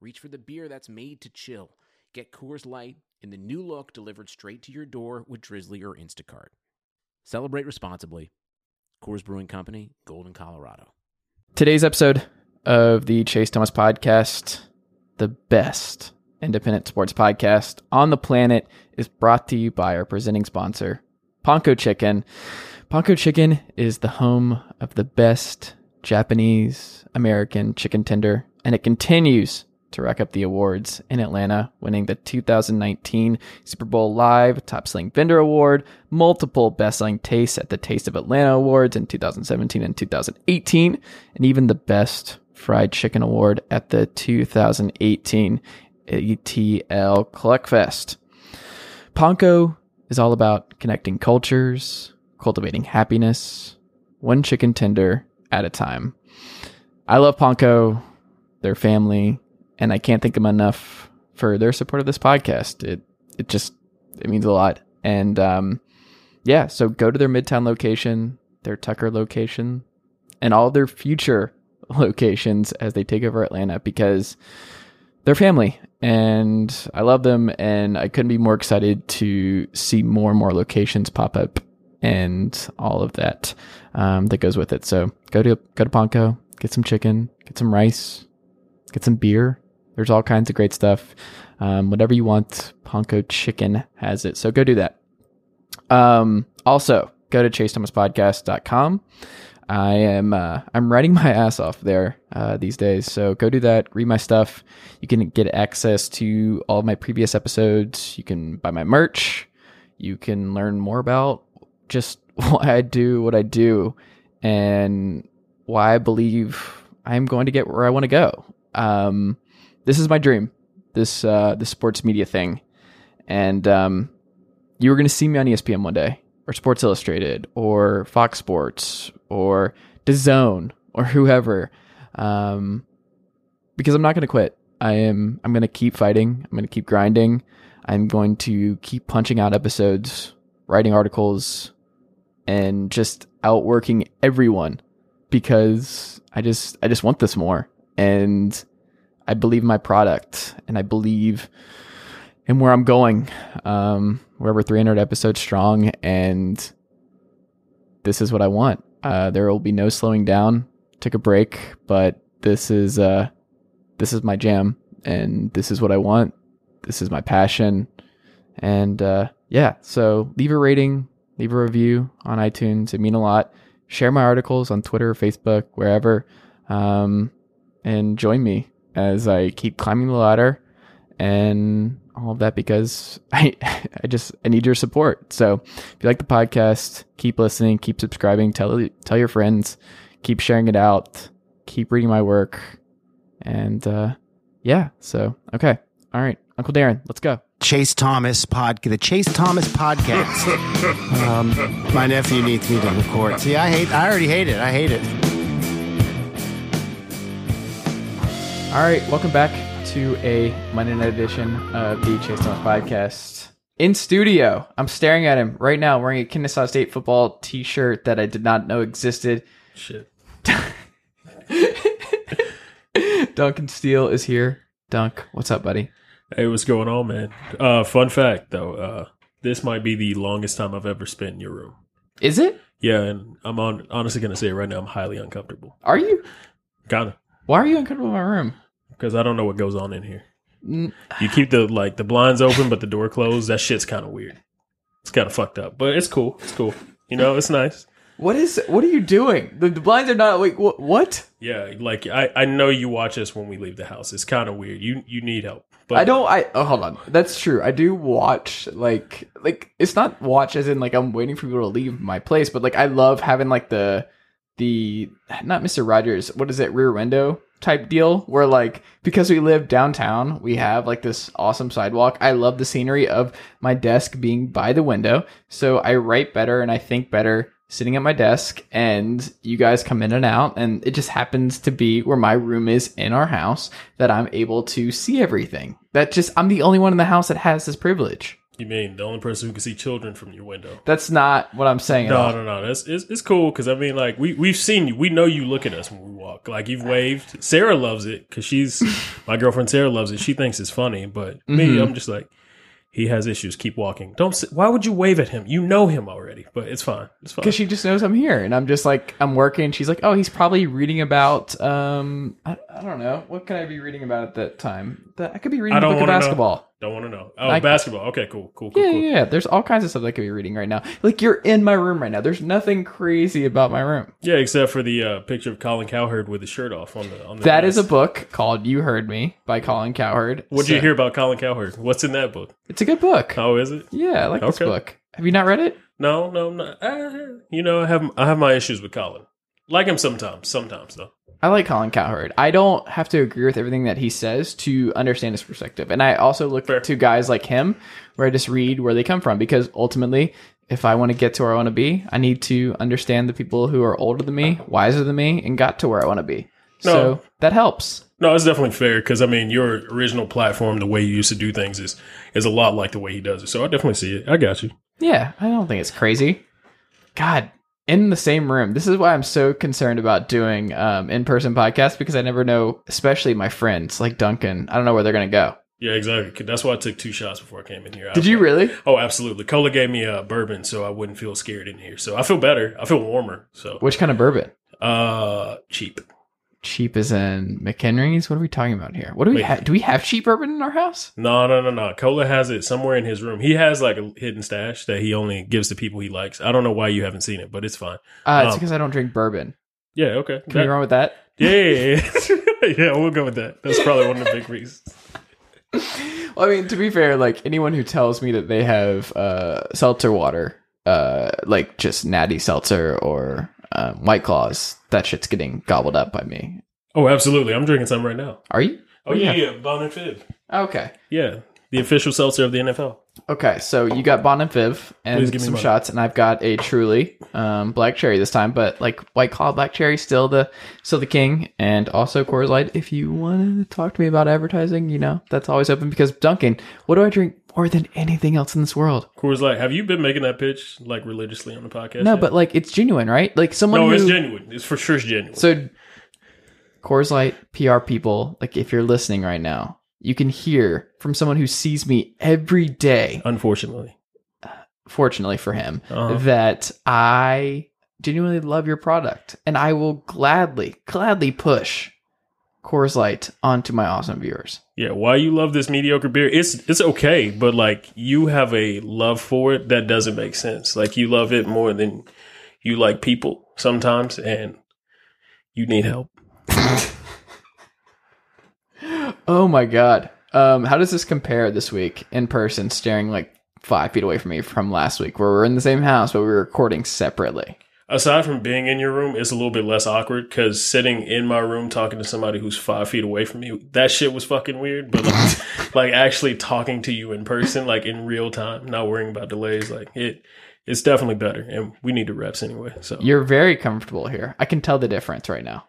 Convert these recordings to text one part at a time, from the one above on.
reach for the beer that's made to chill. Get Coors Light in the new look delivered straight to your door with Drizzly or Instacart. Celebrate responsibly. Coors Brewing Company, Golden, Colorado. Today's episode of the Chase Thomas podcast, the best independent sports podcast on the planet, is brought to you by our presenting sponsor, Ponko Chicken. Ponko Chicken is the home of the best Japanese American chicken tender, and it continues to rack up the awards in Atlanta, winning the 2019 Super Bowl Live Top Selling Vendor Award, multiple Best Selling Tastes at the Taste of Atlanta Awards in 2017 and 2018, and even the Best Fried Chicken Award at the 2018 ATL Collect Fest. Ponko is all about connecting cultures, cultivating happiness, one chicken tender at a time. I love Ponko, their family, and I can't thank them enough for their support of this podcast. It it just it means a lot. And um, yeah, so go to their Midtown location, their Tucker location, and all their future locations as they take over Atlanta because they're family and I love them and I couldn't be more excited to see more and more locations pop up and all of that um, that goes with it. So go to go to Ponko, get some chicken, get some rice, get some beer. There's all kinds of great stuff. Um, whatever you want, Ponko Chicken has it. So go do that. Um, also, go to chasethomaspodcast.com. I am uh, I'm writing my ass off there uh, these days. So go do that. Read my stuff. You can get access to all my previous episodes. You can buy my merch. You can learn more about just why I do what I do and why I believe I'm going to get where I want to go. Um, this is my dream. This uh, this sports media thing, and um, you were going to see me on ESPN one day, or Sports Illustrated, or Fox Sports, or DAZN, or whoever, um, because I'm not going to quit. I am. I'm going to keep fighting. I'm going to keep grinding. I'm going to keep punching out episodes, writing articles, and just outworking everyone because I just I just want this more and I believe my product and I believe in where I'm going. Um, we're over 300 episodes strong and this is what I want. Uh, there will be no slowing down. Took a break, but this is uh, this is my jam and this is what I want. This is my passion. And uh, yeah, so leave a rating, leave a review on iTunes. It mean a lot. Share my articles on Twitter, Facebook, wherever, um, and join me as I keep climbing the ladder and all of that because I I just I need your support. So if you like the podcast, keep listening, keep subscribing, tell tell your friends, keep sharing it out, keep reading my work, and uh, yeah. So okay, all right, Uncle Darren, let's go. Chase Thomas podcast, the Chase Thomas podcast. um, my nephew needs me to record. See, I hate. I already hate it. I hate it. All right, welcome back to a Monday night edition of the Chase Thomas podcast. In studio, I'm staring at him right now wearing a Kennesaw State football T-shirt that I did not know existed. Shit. Duncan Steele is here. Dunk, what's up, buddy? Hey, what's going on, man? Uh, fun fact though, uh, this might be the longest time I've ever spent in your room. Is it? Yeah, and I'm on, honestly gonna say it right now, I'm highly uncomfortable. Are you? Kinda. Why are you uncomfortable in my room? Because I don't know what goes on in here. You keep the like the blinds open but the door closed. That shit's kinda weird. It's kinda fucked up. But it's cool. It's cool. You know, it's nice. What is? What are you doing? The, the blinds are not. like what? What? Yeah, like I, I know you watch us when we leave the house. It's kinda weird. You you need help. But I don't. I oh, hold on. That's true. I do watch like like it's not watch as in like I'm waiting for people to leave my place, but like I love having like the the not Mister Rogers. What is it? Rear window. Type deal where like because we live downtown, we have like this awesome sidewalk. I love the scenery of my desk being by the window. So I write better and I think better sitting at my desk and you guys come in and out and it just happens to be where my room is in our house that I'm able to see everything. That just I'm the only one in the house that has this privilege. You mean the only person who can see children from your window? That's not what I'm saying at No, all. no, no. That's it's, it's cool because I mean, like we we've seen you. We know you look at us when we walk. Like you've waved. Sarah loves it because she's my girlfriend. Sarah loves it. She thinks it's funny. But me, Mhm. I'm just like he has issues. Keep walking. Don't. Sit, why would you wave at him? You know him already. But it's fine. It's fine. because she just knows I'm here, and I'm just like I'm working. She's like, oh, he's probably reading about um, I, I don't know, what can I be reading about at that time? That I could be reading a book of wanna know. Don't want to know. Oh, basketball. Okay, cool, cool, cool, Yeah, cool. yeah. There's all kinds of stuff I could be reading right now. Like you're in my room right now. There's nothing crazy about my room. Yeah, except for the uh, picture of Colin Cowherd with his shirt off on the on the. That is a book called "You Heard Me" by Colin Cowherd. What did you hear about Colin Cowherd? What's in that book? It's a good book. Oh, is it? Yeah, I like this book. Have you not read it? No, no, I'm not. Uh, you know, I have I have my issues with Colin. Like him sometimes, sometimes though. I like Colin Cowherd. I don't have to agree with everything that he says to understand his perspective. And I also look Fair. to guys like him where I just read where they come from because ultimately, if I want to get to where I want to be, I need to understand the people who are older than me, wiser than me, and got to where I want to be. No. So that helps. No, it's definitely fair because I mean, your original platform, the way you used to do things, is is a lot like the way he does it. So I definitely see it. I got you. Yeah, I don't think it's crazy. God, in the same room. This is why I'm so concerned about doing um, in-person podcasts because I never know, especially my friends like Duncan. I don't know where they're gonna go. Yeah, exactly. That's why I took two shots before I came in here. Did you really? Oh, absolutely. Cola gave me a bourbon, so I wouldn't feel scared in here. So I feel better. I feel warmer. So Which kind of bourbon? uh, cheap. Cheap as in McHenry's? What are we talking about here? What do we Wait. have? Do we have cheap bourbon in our house? No, no, no, no. Cola has it somewhere in his room. He has like a hidden stash that he only gives to people he likes. I don't know why you haven't seen it, but it's fine. Uh, it's Um, because I don't drink bourbon. Yeah, okay. Can you That- wrong with that? yeah, yeah, yeah. yeah, we'll go with that. That's probably one of the big reasons. Well, I mean, to be fair, like anyone who tells me that they have uh, seltzer water, uh, like just natty seltzer or um, White Claws, that shit's getting gobbled up by me. Oh, absolutely. I'm drinking some right now. Are you? Oh, yeah, yeah. Bon and Viv. Okay. Yeah. The official seltzer of the NFL. Okay, so you got Bon and Viv and Please give me some shots, and I've got a truly um, black cherry this time, but like White Claw black cherry still the still the king, and also Coors Light. If you want to talk to me about advertising, you know that's always open because Duncan, what do I drink more than anything else in this world? Coors Light. Have you been making that pitch like religiously on the podcast? No, yet? but like it's genuine, right? Like someone no, who it's genuine. It's for sure it's genuine. so Coors Light PR people, like if you're listening right now, you can hear from someone who sees me every day. Unfortunately. Fortunately for him, Uh-huh. that I genuinely love your product, and I will gladly, gladly push Coors Light onto my awesome viewers. Yeah, why you love this mediocre beer? It's it's okay, but like you have a love for it that doesn't make sense. Like you love it more than you like people sometimes, and you need help. Oh my god! Um, how does this compare this week in person, staring like five feet away from me from last week, where we're in the same house but we were recording separately? Aside from being in your room, it's a little bit less awkward because sitting in my room talking to somebody who's five feet away from me, that shit was fucking weird. But like, like actually talking to you in person, like in real time, not worrying about delays, like it, it's definitely better. And we need the reps anyway. So You're very comfortable here. I can tell the difference right now.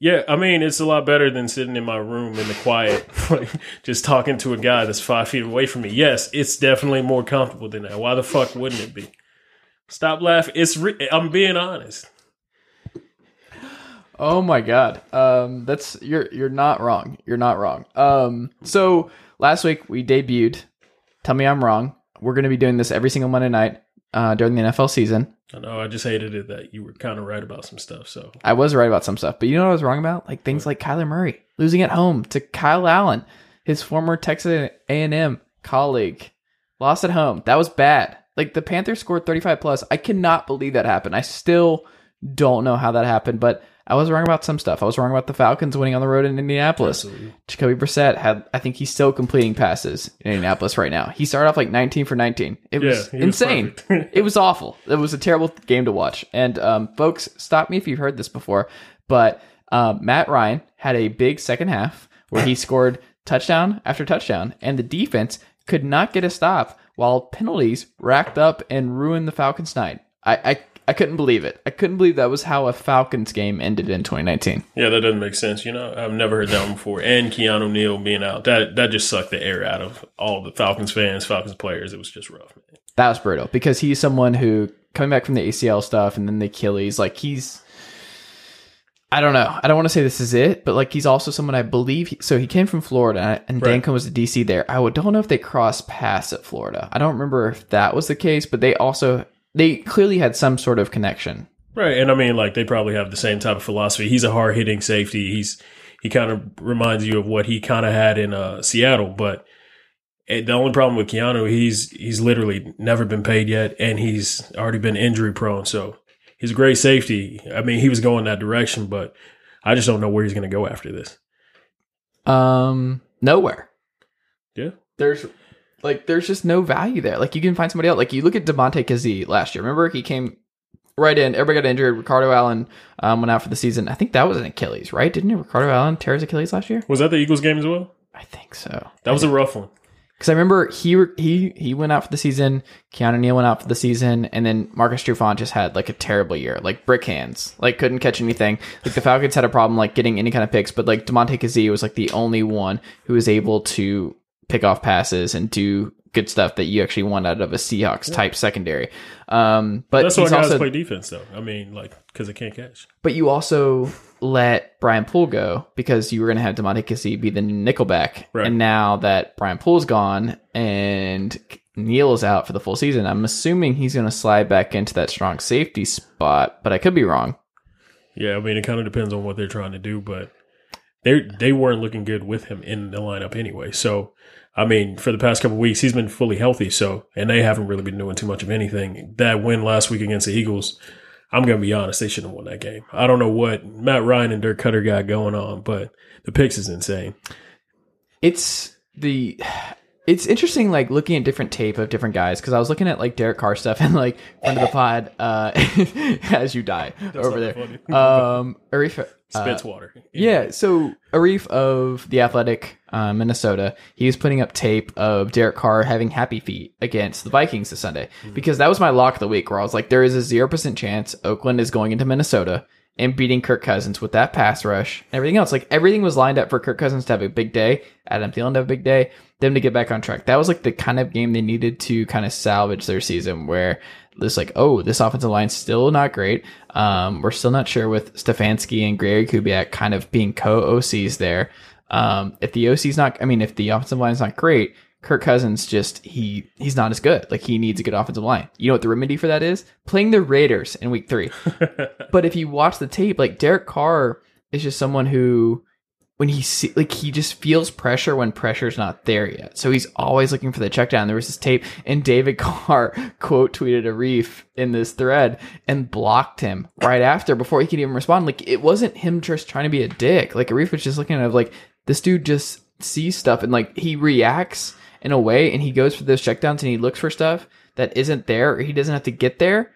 Yeah, I mean, it's a lot better than sitting in my room in the quiet, like just talking to a guy that's five feet away from me. Yes, it's definitely more comfortable than that. Why the fuck wouldn't it be? Stop laughing. It's re- I'm being honest. Oh my god. Um that's you're you're not wrong. You're not wrong. Um so last week we debuted Tell me I'm wrong. We're going to be doing this every single Monday night uh during the NFL season. I know. I just hated it that you were kind of right about some stuff. So I was right about some stuff, but you know what I was wrong about? Like things like Kyler Murray losing at home to Kyle Allen, his former Texas A&M colleague, lost at home. That was bad. Like the Panthers scored 35 plus. I cannot believe that happened. I still don't know how that happened, but I was wrong about some stuff. I was wrong about the Falcons winning on the road in Indianapolis. absolutely. Jacoby Brissett had, I think he's still completing passes in Indianapolis right now. He started off like 19 for 19. It Yeah, was insane. it was awful. It was a terrible game to watch. And um, folks, stop me if you've heard this before, but Uh, Matt Ryan had a big second half where he scored touchdown after touchdown, and the defense could not get a stop while penalties racked up and ruined the Falcons' night. I, I I couldn't believe it. I couldn't believe that was how a Falcons game ended in 2019. Yeah, that doesn't make sense. You know, I've never heard that one before. And Keanu Neal being out, that that just sucked the air out of all the Falcons fans, Falcons players. It was just rough. Man. That was brutal because he's someone who coming back from the ACL stuff and then the Achilles, like he's. I don't know. I don't want to say this is it, but like he's also someone I believe. He, so he came from Florida, and Right. Dan Quinn was a DC there. I don't know if they crossed paths at Florida. I don't remember if that was the case, but they also they clearly had some sort of connection. Right, and I mean, like they probably have the same type of philosophy. He's a hard hitting safety. He's he kind of reminds you of what he kind of had in uh, Seattle. But eh, the only problem with Keanu, he's he's literally never been paid yet, and he's already been injury prone. So he's a great safety. I mean, he was going that direction, but I just don't know where he's going to go after this. Um, nowhere. Yeah. There's like there's just no value there. Like you can find somebody else. Like you look at Damontae Kazee last year. Remember he came right in. Everybody got injured. Ricardo Allen um, went out for the season. I think that was an Achilles, right? Didn't it? Ricardo Allen tear his Achilles last year? Was that the Eagles game as well? I think so. That was a rough one. Because I remember he he he went out for the season. Keanu Neal went out for the season, and then Marcus Trufant just had like a terrible year, like brick hands, like couldn't catch anything. Like the Falcons had a problem like getting any kind of picks, but like Damontae Kazee was like the only one who was able to pick off passes and do good stuff that you actually want out of a Seahawks type secondary. Um, but That's why guys also play defense, though. I mean, like because they can't catch. but you also let Brian Poole go because you were going to have Damontae Kazee be the nickelback. Right. And now that Brian Poole's gone and Neil is out for the full season, I'm assuming he's going to slide back into that strong safety spot, but I could be wrong. Yeah, I mean, it kind of depends on what they're trying to do, but they they weren't looking good with him in the lineup anyway. So, I mean, for the past couple weeks, he's been fully healthy. So, and they haven't really been doing too much of anything. That win last week against the Eagles, I'm gonna be honest, they shouldn't have won that game. I don't know what Matt Ryan and Dirk Koetter got going on, but the picks is insane. It's the. It's interesting, like looking at different tape of different guys, because I was looking at like Derek Carr stuff and like friend of the pod, uh, as you die over there. funny. Um, Arif, uh, Spits water. Yeah, so Arif of the Athletic, uh, Minnesota, he was putting up tape of Derek Carr having happy feet against the Vikings this Sunday because that was my lock of the week where I was like, there is a zero percent chance Oakland is going into Minnesota and beating Kirk Cousins with that pass rush and everything else. Like everything was lined up for Kirk Cousins to have a big day, Adam Thielen to have a big day, them to get back on track. That was like the kind of game they needed to kind of salvage their season where it's like, oh, this offensive line's still not great. Um, we're still not sure with Stefanski and Gary Kubiak kind of being co OCs there. Um, if the OC's not, I mean, if the offensive line's not great, Kirk Cousins just he he's not as good. Like he needs a good offensive line. You know what the remedy for that is? Playing the Raiders in week three. but if you watch the tape, like Derek Carr is just someone who when he see, like he just feels pressure when pressure's not there yet. So he's always looking for the check down. There was this tape and David Carr quote tweeted Arif in this thread and blocked him right after before he could even respond. Like it wasn't him just trying to be a dick. Like Arif was just looking at it like this dude just sees stuff and like he reacts in a way and he goes for those checkdowns and he looks for stuff that isn't there or he doesn't have to get there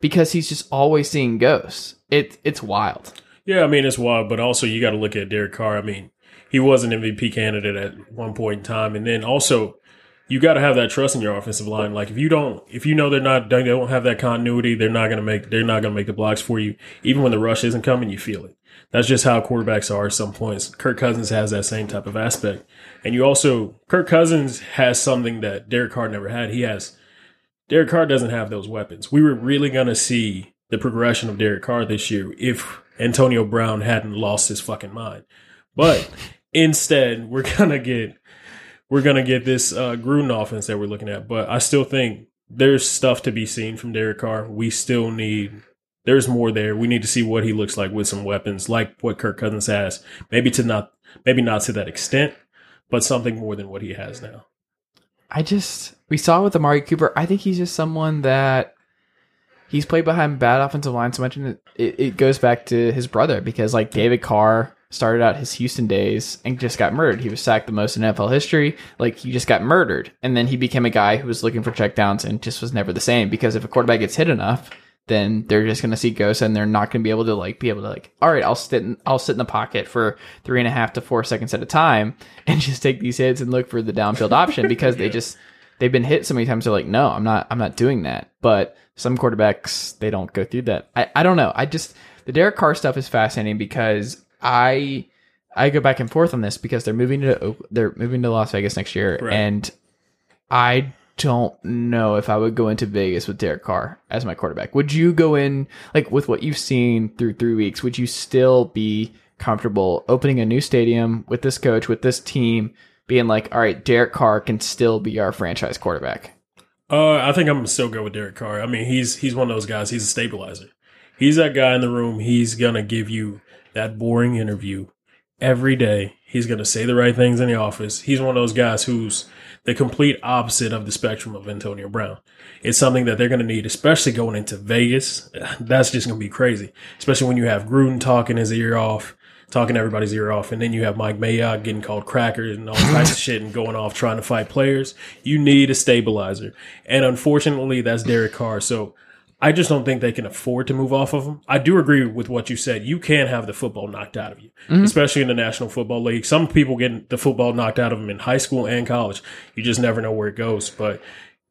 because he's just always seeing ghosts. It it's wild. Yeah, I mean it's wild, but also you got to look at Derek Carr. I mean, he was an MVP candidate at one point in time, and then also you got to have that trust in your offensive line. Like if you don't, if you know they're not, they don't have that continuity, they're not gonna make, they're not gonna make the blocks for you. Even when the rush isn't coming, you feel it. That's just how quarterbacks are at some points. Kirk Cousins has that same type of aspect, and you also Kirk Cousins has something that Derek Carr never had. He has Derek Carr doesn't have those weapons. We were really gonna see the progression of Derek Carr this year if Antonio Brown hadn't lost his fucking mind. But instead, we're gonna get we're gonna get this uh, Gruden offense that we're looking at. But I still think there's stuff to be seen from Derek Carr. We still need there's more there. We need to see what he looks like with some weapons, like what Kirk Cousins has. Maybe to not maybe not to that extent, but something more than what he has now. I just we saw with Amari Cooper. I think he's just someone that he's played behind bad offensive line so much, and it, it goes back to his brother because like David Carr started out his Houston days and just got murdered. He was sacked the most in NFL history. Like he just got murdered, and then he became a guy who was looking for checkdowns and just was never the same because if a quarterback gets hit enough, then they're just going to see ghosts and they're not going to be able to like be able to like, all right, I'll sit in, I'll sit in the pocket for three and a half to four seconds at a time and just take these hits and look for the downfield option because they just they've been hit so many times. They're like, no, I'm not, I'm not doing that. But some quarterbacks they don't go through that. I, I don't know. I just the Derek Carr stuff is fascinating because I I go back and forth on this because they're moving to they're moving to Las Vegas next year Right. and I don't know if I would go into Vegas with Derek Carr as my quarterback. Would you go in like with what you've seen through 3 weeks, would you still be comfortable opening a new stadium with this coach, with this team being like, "All right, Derek Carr can still be our franchise quarterback." Uh, I think I'm still go with Derek Carr. I mean, he's he's one of those guys. He's a stabilizer. He's that guy in the room. He's gonna give you that boring interview every day. He's gonna say the right things in the office. He's one of those guys who's the complete opposite of the spectrum of Antonio Brown. It's something that they're gonna need, especially going into Vegas. That's just gonna be crazy, especially when you have Gruden talking his ear off. Talking everybody's ear off, and then you have Mike Mayock getting called crackers and all types of shit and going off trying to fight players. You need a stabilizer. And unfortunately, that's Derek Carr. So I just don't think they can afford to move off of him. I do agree with what you said. You can have the football knocked out of you, especially in the National Football League. Some people get the football knocked out of them in high school and college. You just never know where it goes. But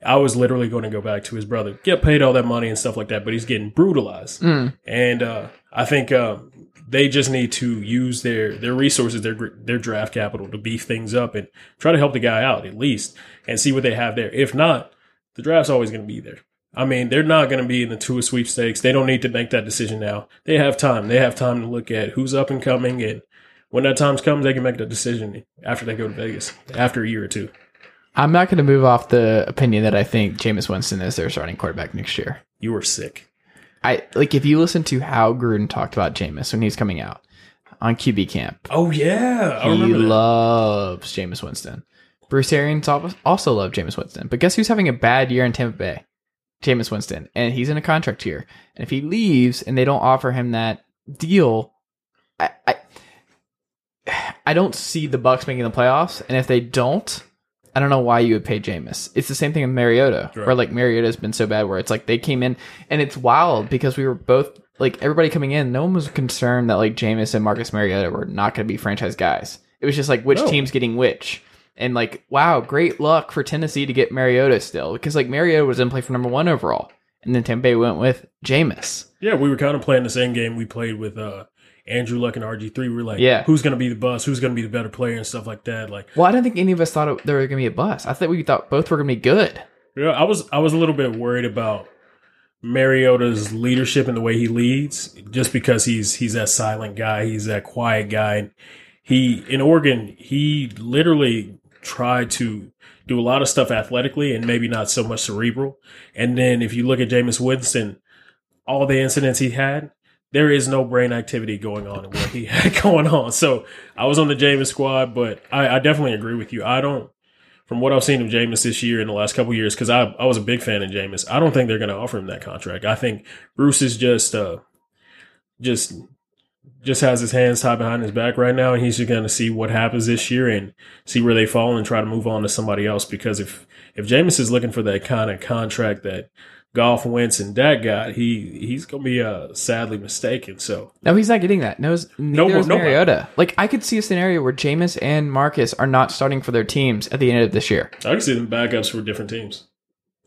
I was literally going to go back to his brother, get paid all that money and stuff like that, but he's getting brutalized. And uh, I think um, they just need to use their their resources, their their draft capital to beef things up and try to help the guy out at least and see what they have there. If not, the draft's always going to be there. I mean, they're not going to be in the Tua sweepstakes. They don't need to make that decision now. They have time. They have time to look at who's up and coming, and when that time comes, they can make that decision after they go to Vegas after a year or two. I'm not going to move off the opinion that I think Jameis Winston is their starting quarterback next year. You were sick. I like if you listen to how Gruden talked about Jameis when he's coming out on QB camp. Oh yeah, I he loves Jameis Winston. Bruce Arians also loved Jameis Winston, but guess who's having a bad year in Tampa Bay? Jameis Winston, and he's in a contract here. And if he leaves and they don't offer him that deal, I I, I don't see the Bucs making the playoffs. And if they don't, I don't know why you would pay Jameis. It's the same thing with Mariota, Right. where like Mariota's been so bad, where it's like they came in, and it's wild because we were both like everybody coming in. No one was concerned that like Jameis and Marcus Mariota were not going to be franchise guys. It was just like which No. team's getting which. And like, wow, great luck for Tennessee to get Mariota still, because like Mariota was in play for number one overall, and then Tampa Bay went with Jameis. Yeah, we were kind of playing the same game we played with uh, Andrew Luck and RG three. We were like, Yeah. who's going to be the bus? Who's going to be the better player and stuff like that. Like, Well, I don't think any of us thought it, they were going to be a bus. I thought we thought both were going to be good. Yeah, I was I was a little bit worried about Mariota's leadership and the way he leads, just because he's he's that silent guy, he's that quiet guy. He in Oregon, he literally tried to do a lot of stuff athletically and maybe not so much cerebral. And then if you look at Jameis Winston, all the incidents he had, there is no brain activity going on in what he had going on. So I was on the Jameis squad, but I, I definitely agree with you. I don't from what I've seen of Jameis this year in the last couple years, because I, I was a big fan of Jameis, I don't think they're going to offer him that contract. I think Bruce is just uh, just just has his hands tied behind his back right now, and he's just going to see what happens this year and see where they fall and try to move on to somebody else. Because if if Jameis is looking for that kind of contract that Goff Wentz and Dak got, he he's going to be uh, sadly mistaken. So No, he's not getting that. No, no, is nobody. Mariota. Like I could see a scenario where Jameis and Marcus are not starting for their teams at the end of this year. I can see them backups for different teams.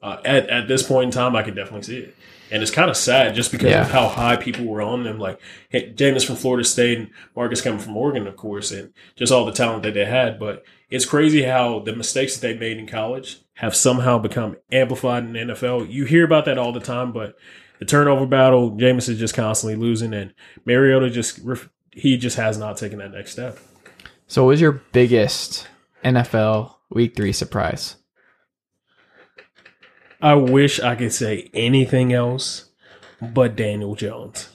Uh, at at this point in time, I can definitely see it, and it's kind of sad just because Yeah. of how high people were on them. Like hey, Jameis from Florida State and Marcus coming from Oregon, of course, and just all the talent that they had. But it's crazy how the mistakes that they made in college have somehow become amplified in the NFL. You hear about that all the time, but the turnover battle, Jameis is just constantly losing, and Mariota just he just has not taken that next step. So, what was your biggest NFL Week Three surprise? I wish I could say anything else but Daniel Jones.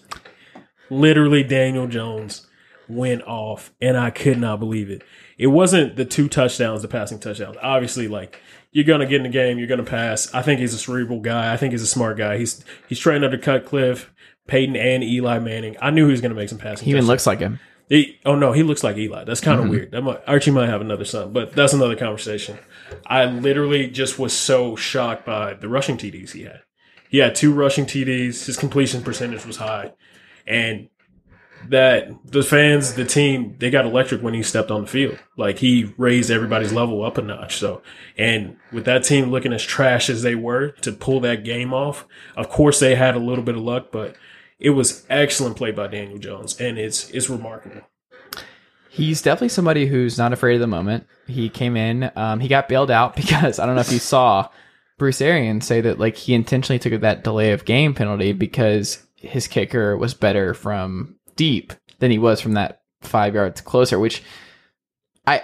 Literally, Daniel Jones went off, and I could not believe it. It wasn't the two touchdowns, the passing touchdowns. Obviously, like you're gonna get in the game, you're gonna pass. I think he's a cerebral guy. I think he's a smart guy. He's he's trained under Cutcliffe, Peyton, and Eli Manning. I knew he was gonna make some passing. He even touchdowns. looks like him. He, oh no, he looks like Eli. That's kind of mm-hmm. weird. That might, Archie might have another son, but that's another conversation. I literally just was so shocked by the rushing TDs he had. He had two rushing TDs. His completion percentage was high, and that the fans, the team, they got electric when he stepped on the field. Like he raised everybody's level up a notch. So, and with that team looking as trash as they were to pull that game off, of course they had a little bit of luck, but it was excellent play by Daniel Jones, and it's it's remarkable. He's definitely somebody who's not afraid of the moment. He came in, um, he got bailed out because I don't know if you saw Bruce Arians say that like he intentionally took that delay of game penalty because his kicker was better from deep than he was from that five yards closer, which I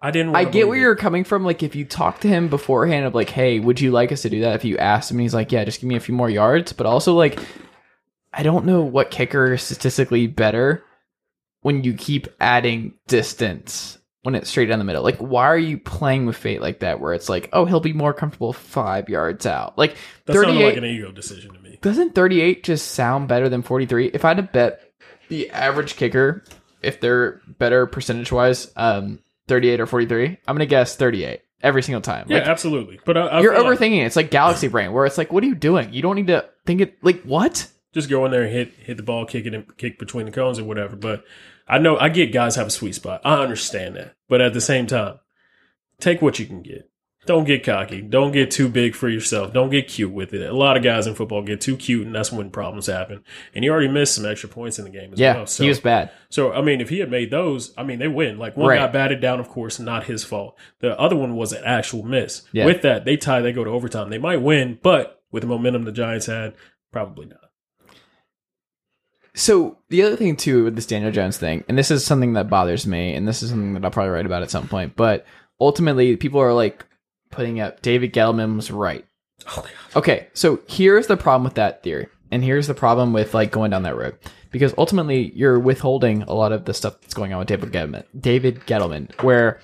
I didn't. I get where it. you're coming from. Like if you talk to him beforehand of like, hey, would you like us to do that? If you asked him, he's like, yeah, just give me a few more yards. But also like, I don't know what kicker is statistically better when you keep adding distance when it's straight down the middle. Like, why are you playing with fate like that? Where it's like, oh, he'll be more comfortable five yards out. Like That sounded like an ego decision to me. doesn't 38 just sound better than 43? If I had to bet the average kicker, if they're better percentage wise, um, 38 or 43, I'm gonna guess 38 every single time. Yeah, Like, absolutely. But I, I you're like overthinking it. It's like galaxy brain, where it's like, what are you doing? You don't need to think it. Like what? Just go in there and hit hit the ball, kick it, and kick between the cones or whatever. But I know I get guys have a sweet spot. I understand that, but at the same time, take what you can get. Don't get cocky. Don't get too big for yourself. Don't get cute with it. A lot of guys in football get too cute, and that's when problems happen. And he already missed some extra points in the game as Yeah, well. So, he was bad. so I mean, if he had made those, I mean, they win. Like one Right. got batted down, of course, not his fault. The other one was an actual miss. Yeah. With that, they tie. They go to overtime. They might win, but with the momentum the Giants had, probably not. So the other thing too with this Daniel Jones thing, and this is something that bothers me, and this is something that I'll probably write about at some point, but ultimately people are like putting up David Gettleman was right. Oh, Okay, so here's the problem with that theory, and here's the problem with like going down that road, because ultimately you're withholding a lot of the stuff that's going on with David Gettleman, David Gettleman, where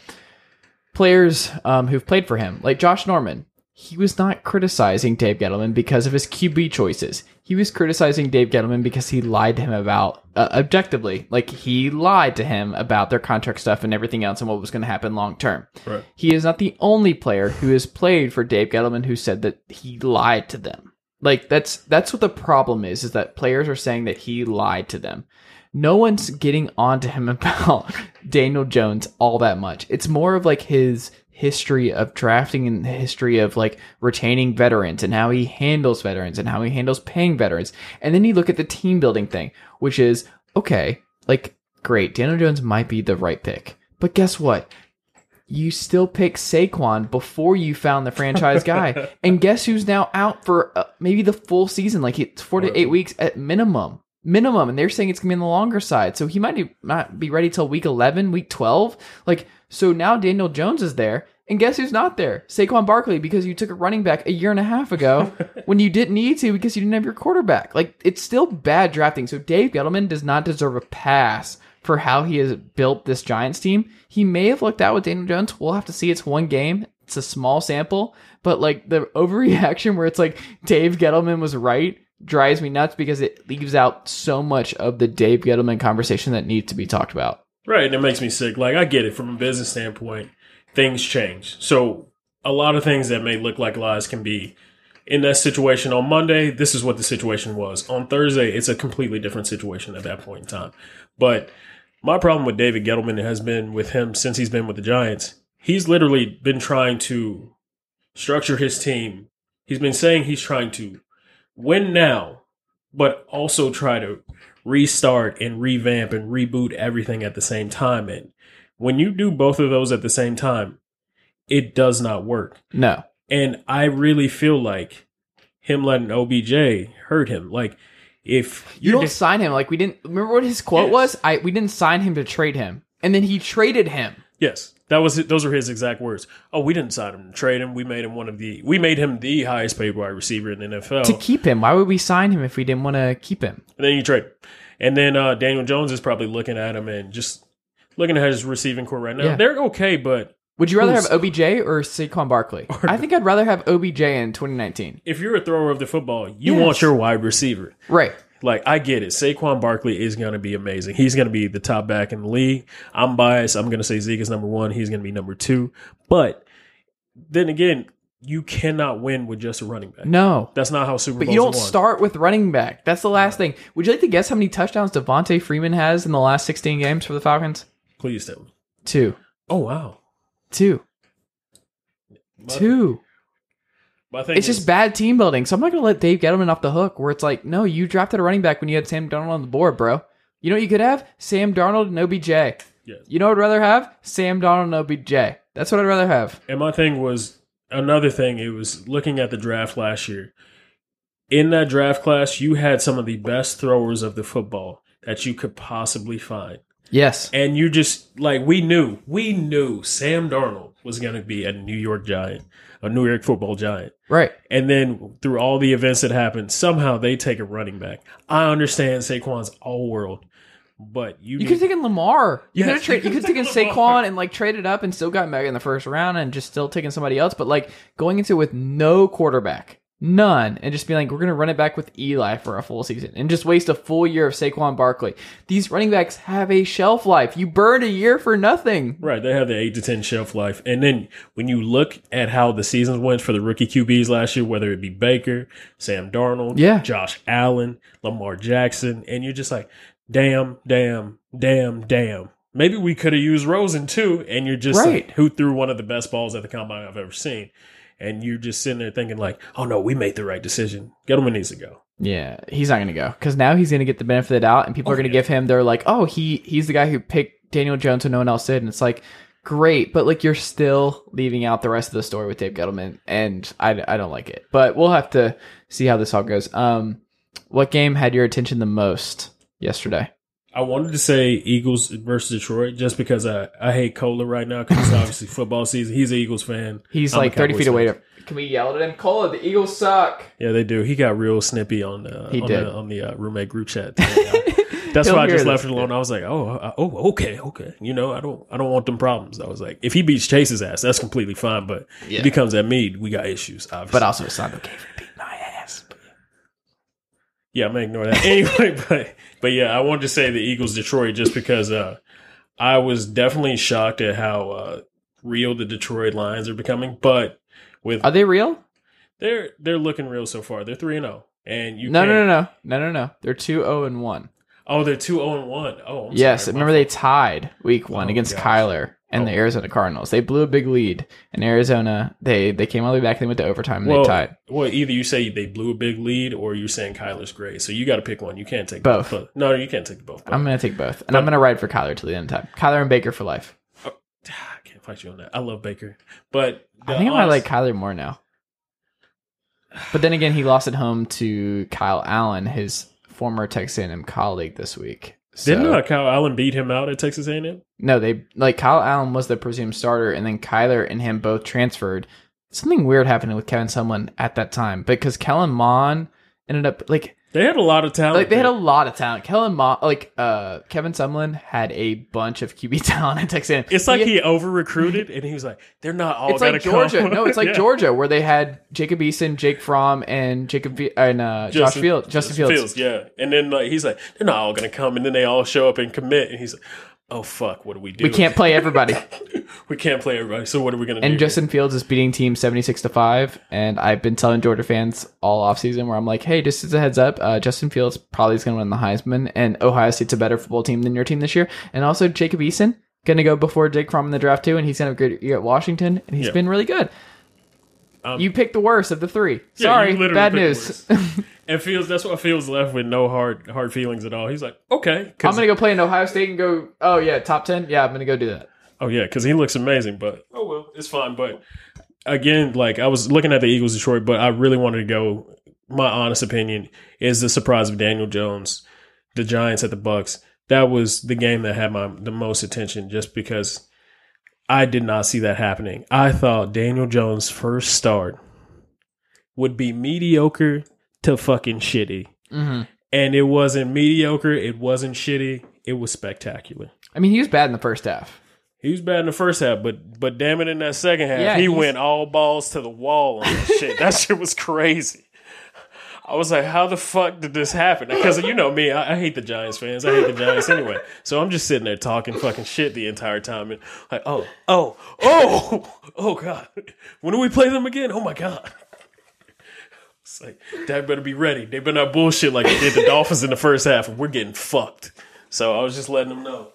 players um, who've played for him, like Josh Norman, he was not criticizing Dave Gettleman because of his QB choices. He was criticizing Dave Gettleman because he lied to him about, uh, objectively, like he lied to him about their contract stuff and everything else and what was going to happen long term. Right. He is not the only player who has played for Dave Gettleman who said that he lied to them. Like that's that's what the problem is is that players are saying that he lied to them. No one's getting on to him about Daniel Jones all that much. It's more of like his history of drafting and the history of like retaining veterans and how he handles veterans and how he handles paying veterans. And then you look at the team building thing, which is okay, like great, Daniel Jones might be the right pick. But guess what? You still pick Saquon before you found the franchise guy. and guess who's now out for uh, maybe the full season? Like it's four to eight weeks at minimum. Minimum. And they're saying it's going to be on the longer side. So he might be, not be ready till week 11, week 12. Like, so now Daniel Jones is there. And guess who's not there? Saquon Barkley, because you took a running back a year and a half ago when you didn't need to because you didn't have your quarterback. Like, it's still bad drafting. So Dave Gettleman does not deserve a pass for how he has built this Giants team. He may have looked out with Daniel Jones. We'll have to see. It's one game. It's a small sample, but like the overreaction where it's like Dave Gettleman was right drives me nuts because it leaves out so much of the Dave Gettleman conversation that needs to be talked about. Right, and it makes me sick. Like I get it from a business standpoint, things change. So a lot of things that may look like lies can be in that situation on Monday, this is what the situation was. On Thursday, it's a completely different situation at that point in time. But my problem with David Gettleman has been with him since he's been with the Giants. He's literally been trying to structure his team. He's been saying he's trying to win now, but also try to restart and revamp and reboot everything at the same time. And when you do both of those at the same time, it does not work. No. And I really feel like him letting OBJ hurt him. Like if You don't sign him. Like we didn't remember what his quote Yes. was? I we didn't sign him to trade him. And then he traded him. Yes, that was it. Those are his exact words. Oh, we didn't sign him to trade him. We made him one of the. We made him the highest paid wide receiver in the NFL. To keep him. Why would we sign him if we didn't want to keep him? and then you trade. And then uh, Daniel Jones is probably looking at him and just looking at his receiving corps right now. Yeah. They're okay, but Would you rather have OBJ or Saquon Barkley? I think I'd rather have OBJ in 2019. if you're a thrower of the football, you Yes. want your wide receiver. Right. Like I get it. Saquon Barkley is going to be amazing. He's going to be the top back in the league. I'm biased. I'm going to say Zeke is number one. He's going to be number two. But then again, you cannot win with just a running back. No. That's not how Super Bowl But you don't won. start with running back. That's the last thing. Would you like to guess how many touchdowns Devonta Freeman has in the last 16 games for the Falcons? Please tell me. Two. Oh wow. Two. My, Two. My thing It's just bad team building. So I'm not going to let Dave Gettleman off the hook where it's like, no, you drafted a running back when you had Sam Darnold on the board, bro. You know what you could have? Sam Darnold and OBJ. Yes. You know what I'd rather have? Sam Darnold and OBJ. That's what I'd rather have. And my thing was another thing. It was looking at the draft last year. In that draft class, you had some of the best throwers of the football that you could possibly find. Yes. And you just like we knew, we knew Sam Darnold was going to be a New York Giant, a New York football giant. Right. And then through all the events that happened, somehow they take a running back. I understand Saquon's all world, but you, You could have taken Lamar. You Yes, could have you tra- you could taken Lamar. Saquon and like traded up and still gotten back in the first round and just still taking somebody else. But like going into it with no quarterback, none, and just be like, we're gonna run it back with Eli for a full season and just waste a full year of Saquon Barkley. These running backs have a shelf life. You burned a year for nothing. Right, they have the eight to ten shelf life, and then when you look at how the seasons went for the rookie QBs last year, whether it be Baker, Sam Darnold, Yeah. Josh Allen, Lamar Jackson, and you're just like, damn, damn, damn, damn. Maybe we could have used Rosen too, and you're just Right. like, who threw one of the best balls at the combine I've ever seen, and you're just sitting there thinking like, oh no, we made the right decision. Gettleman needs to go. Yeah, he's not going to go because now he's going to get the benefit of the doubt, and people Oh, are going to yeah. give him. They're like, "Oh, he he's the guy who picked Daniel Jones when no one else did," and it's like, great, but like you're still leaving out the rest of the story with Dave Gettleman, and I I don't like it. But we'll have to see how this all goes. Um, what game had your attention the most yesterday? I wanted to say Eagles versus Detroit just because I, I hate Cola right now because it's obviously football season. He's an Eagles fan. He's I'm like 30 Cowboys feet away. fan. To, can we yell at him? Cola, the Eagles suck. Yeah, they do. He got real snippy on the He on did. the, on the uh, roommate group chat. That's why I just left it alone. I was like, oh, uh, oh, okay, okay. You know, I don't, I don't want them problems. I was like, if he beats Chase's ass, that's completely fine. But Yeah. if he comes at me, we got issues. Obviously. But also, it's not okay for beating my ass. Yeah, I'm gonna ignore that anyway. But but yeah, I wanted to say the Eagles Detroit just because uh, I was definitely shocked at how uh, real the Detroit Lions are becoming. But with Are they real? they're they're looking real so far. They're three and zero, and you No, no, no, no, no, no, no. They're two zero and one. Oh, they're two zero and one. Oh, I'm yes, sorry. remember they tied week one Oh, against gosh. Kyler and the Oh. Arizona Cardinals. They blew a big lead, and Arizona they they came all the way back. They went to overtime and well, they tied. well, either you say they blew a big lead, or you're saying Kyler's great. So you got to pick one. You can't take Both. But no, you can't take both. I'm gonna take both, and But- I'm gonna ride for Kyler till the end of time. Kyler and Baker for life. Oh, ah, I can't fight you on that. I love Baker, but I the think I like Kyler more now. But then again, he lost at home to Kyle Allen, his former Texas A&M colleague, this week. So, Didn't uh, Kyle Allen beat him out at Texas A&M? No, they like Kyle Allen was the presumed starter, and then Kyler and him both transferred. Something weird happened with Kevin Sumlin at that time because Kellen Mond ended up like They had a lot of talent. like they had a lot of talent. Kellen Mond, like uh, Kevin Sumlin had a bunch of QB talent at Texas. It's like he over recruited, and he was like, "They're not all." It's like Georgia. come. No, it's like Yeah. Georgia where they had Jacob Eason, Jake Fromm, and Jacob and uh, Josh Field, Justin Fields. yeah. And then like he's like, "They're not all gonna come," and then they all show up and commit, and he's like, "Oh fuck, what do we do? We can't play everybody. we can't play everybody. So what are we gonna do?" And here?" Justin Fields is beating team 76 to 5. And I've been telling Georgia fans all offseason where I'm like, hey, just as a heads up, uh, Justin Fields probably is going to win the Heisman. And Ohio State's a better football team than your team this year. And also, Jacob Eason going to go before Jake Fromm in the draft, too. And he's going to have a good year at Washington. And he's Yeah. been really good. Um, you picked the worst of the three. Yeah, Sorry, bad news. the and Fields, that's why Fields left with no hard hard feelings at all. He's like, okay, I'm going to go play in Ohio State and go, oh, yeah, top 10? Yeah, I'm going to go do that. Oh yeah, because he looks amazing. But oh well, it's fine. But again, like I was looking at the Eagles Detroit, but I really wanted to go. My honest opinion is the surprise of Daniel Jones, the Giants at the Bucs. That was the game that had my the most attention, just because I did not see that happening. I thought Daniel Jones' first start would be mediocre to fucking shitty, hmm and it wasn't mediocre. It wasn't shitty. It was spectacular. I mean, he was bad in the first half. He was bad in the first half, but but damn it, in that second half, Yeah, he he's- went all balls to the wall on that shit. That shit was crazy. I was like, how the fuck did this happen? Because you know me, I, I hate the Giants fans. I hate the Giants anyway. So I'm just sitting there talking fucking shit the entire time, and like, oh, oh, oh, oh god, when do we play them again? Oh my god. It's like, Dad better be ready. They better not bullshit like they did the Dolphins in the first half, and we're getting fucked. So I was just letting them know.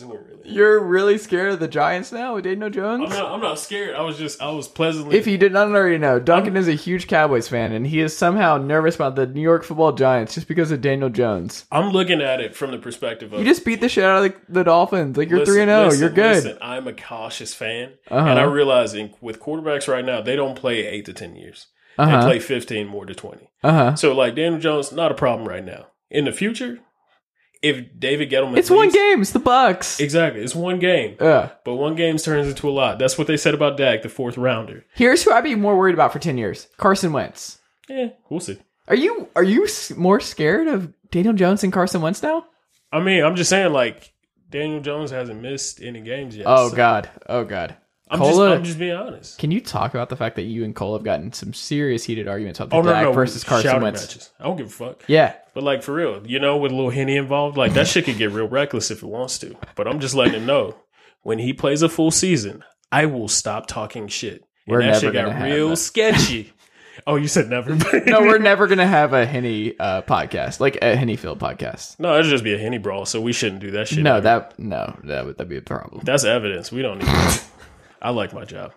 This, this is what really. You're really scared of the Giants now with Daniel Jones? I'm not. I'm not scared. I was just. I was pleasantly. If you did not already know, Duncan is a huge Cowboys fan, and he is somehow nervous about the New York Football Giants just because of Daniel Jones. I'm looking at it from the perspective of You just beat the shit out of the, the Dolphins. Like you're three and zero. listen, You're good. Listen, I'm a cautious fan, Uh-huh. and I realize in, with quarterbacks right now, they don't play eight to ten years. Uh-huh. They play fifteen more to twenty. Uh huh. So like Daniel Jones, not a problem right now. In the future, if David Gettleman, It's one game. It's the Bucs. Exactly, it's one game, Yeah. but one game turns into a lot. That's what they said about Dak, the fourth rounder. Here's who I'd be more worried about for ten years: Carson Wentz. Yeah, we'll see. Are you are you more scared of Daniel Jones and Carson Wentz now? I mean, I'm just saying, like Daniel Jones hasn't missed any games yet. Oh so God. Oh God. I'm just, Cola- I'm just being honest. Can you talk about the fact that you and Cole have gotten some serious heated arguments about Oh the no, Dak no, versus Carson Wentz? matches. I don't give a fuck. Yeah. But like for real, you know, with a little henny involved, like that shit could get real reckless if it wants to. But I'm just letting him know when he plays a full season, I will stop talking shit. We're that never shit got real that. sketchy. oh, you said never. No, we're never gonna have a Henny uh, podcast, like a Hennyfield podcast. no, it'd just be a henny brawl, so we shouldn't do that shit. No, that no, that would that'd be a problem. that's evidence. We don't need that. I like my job.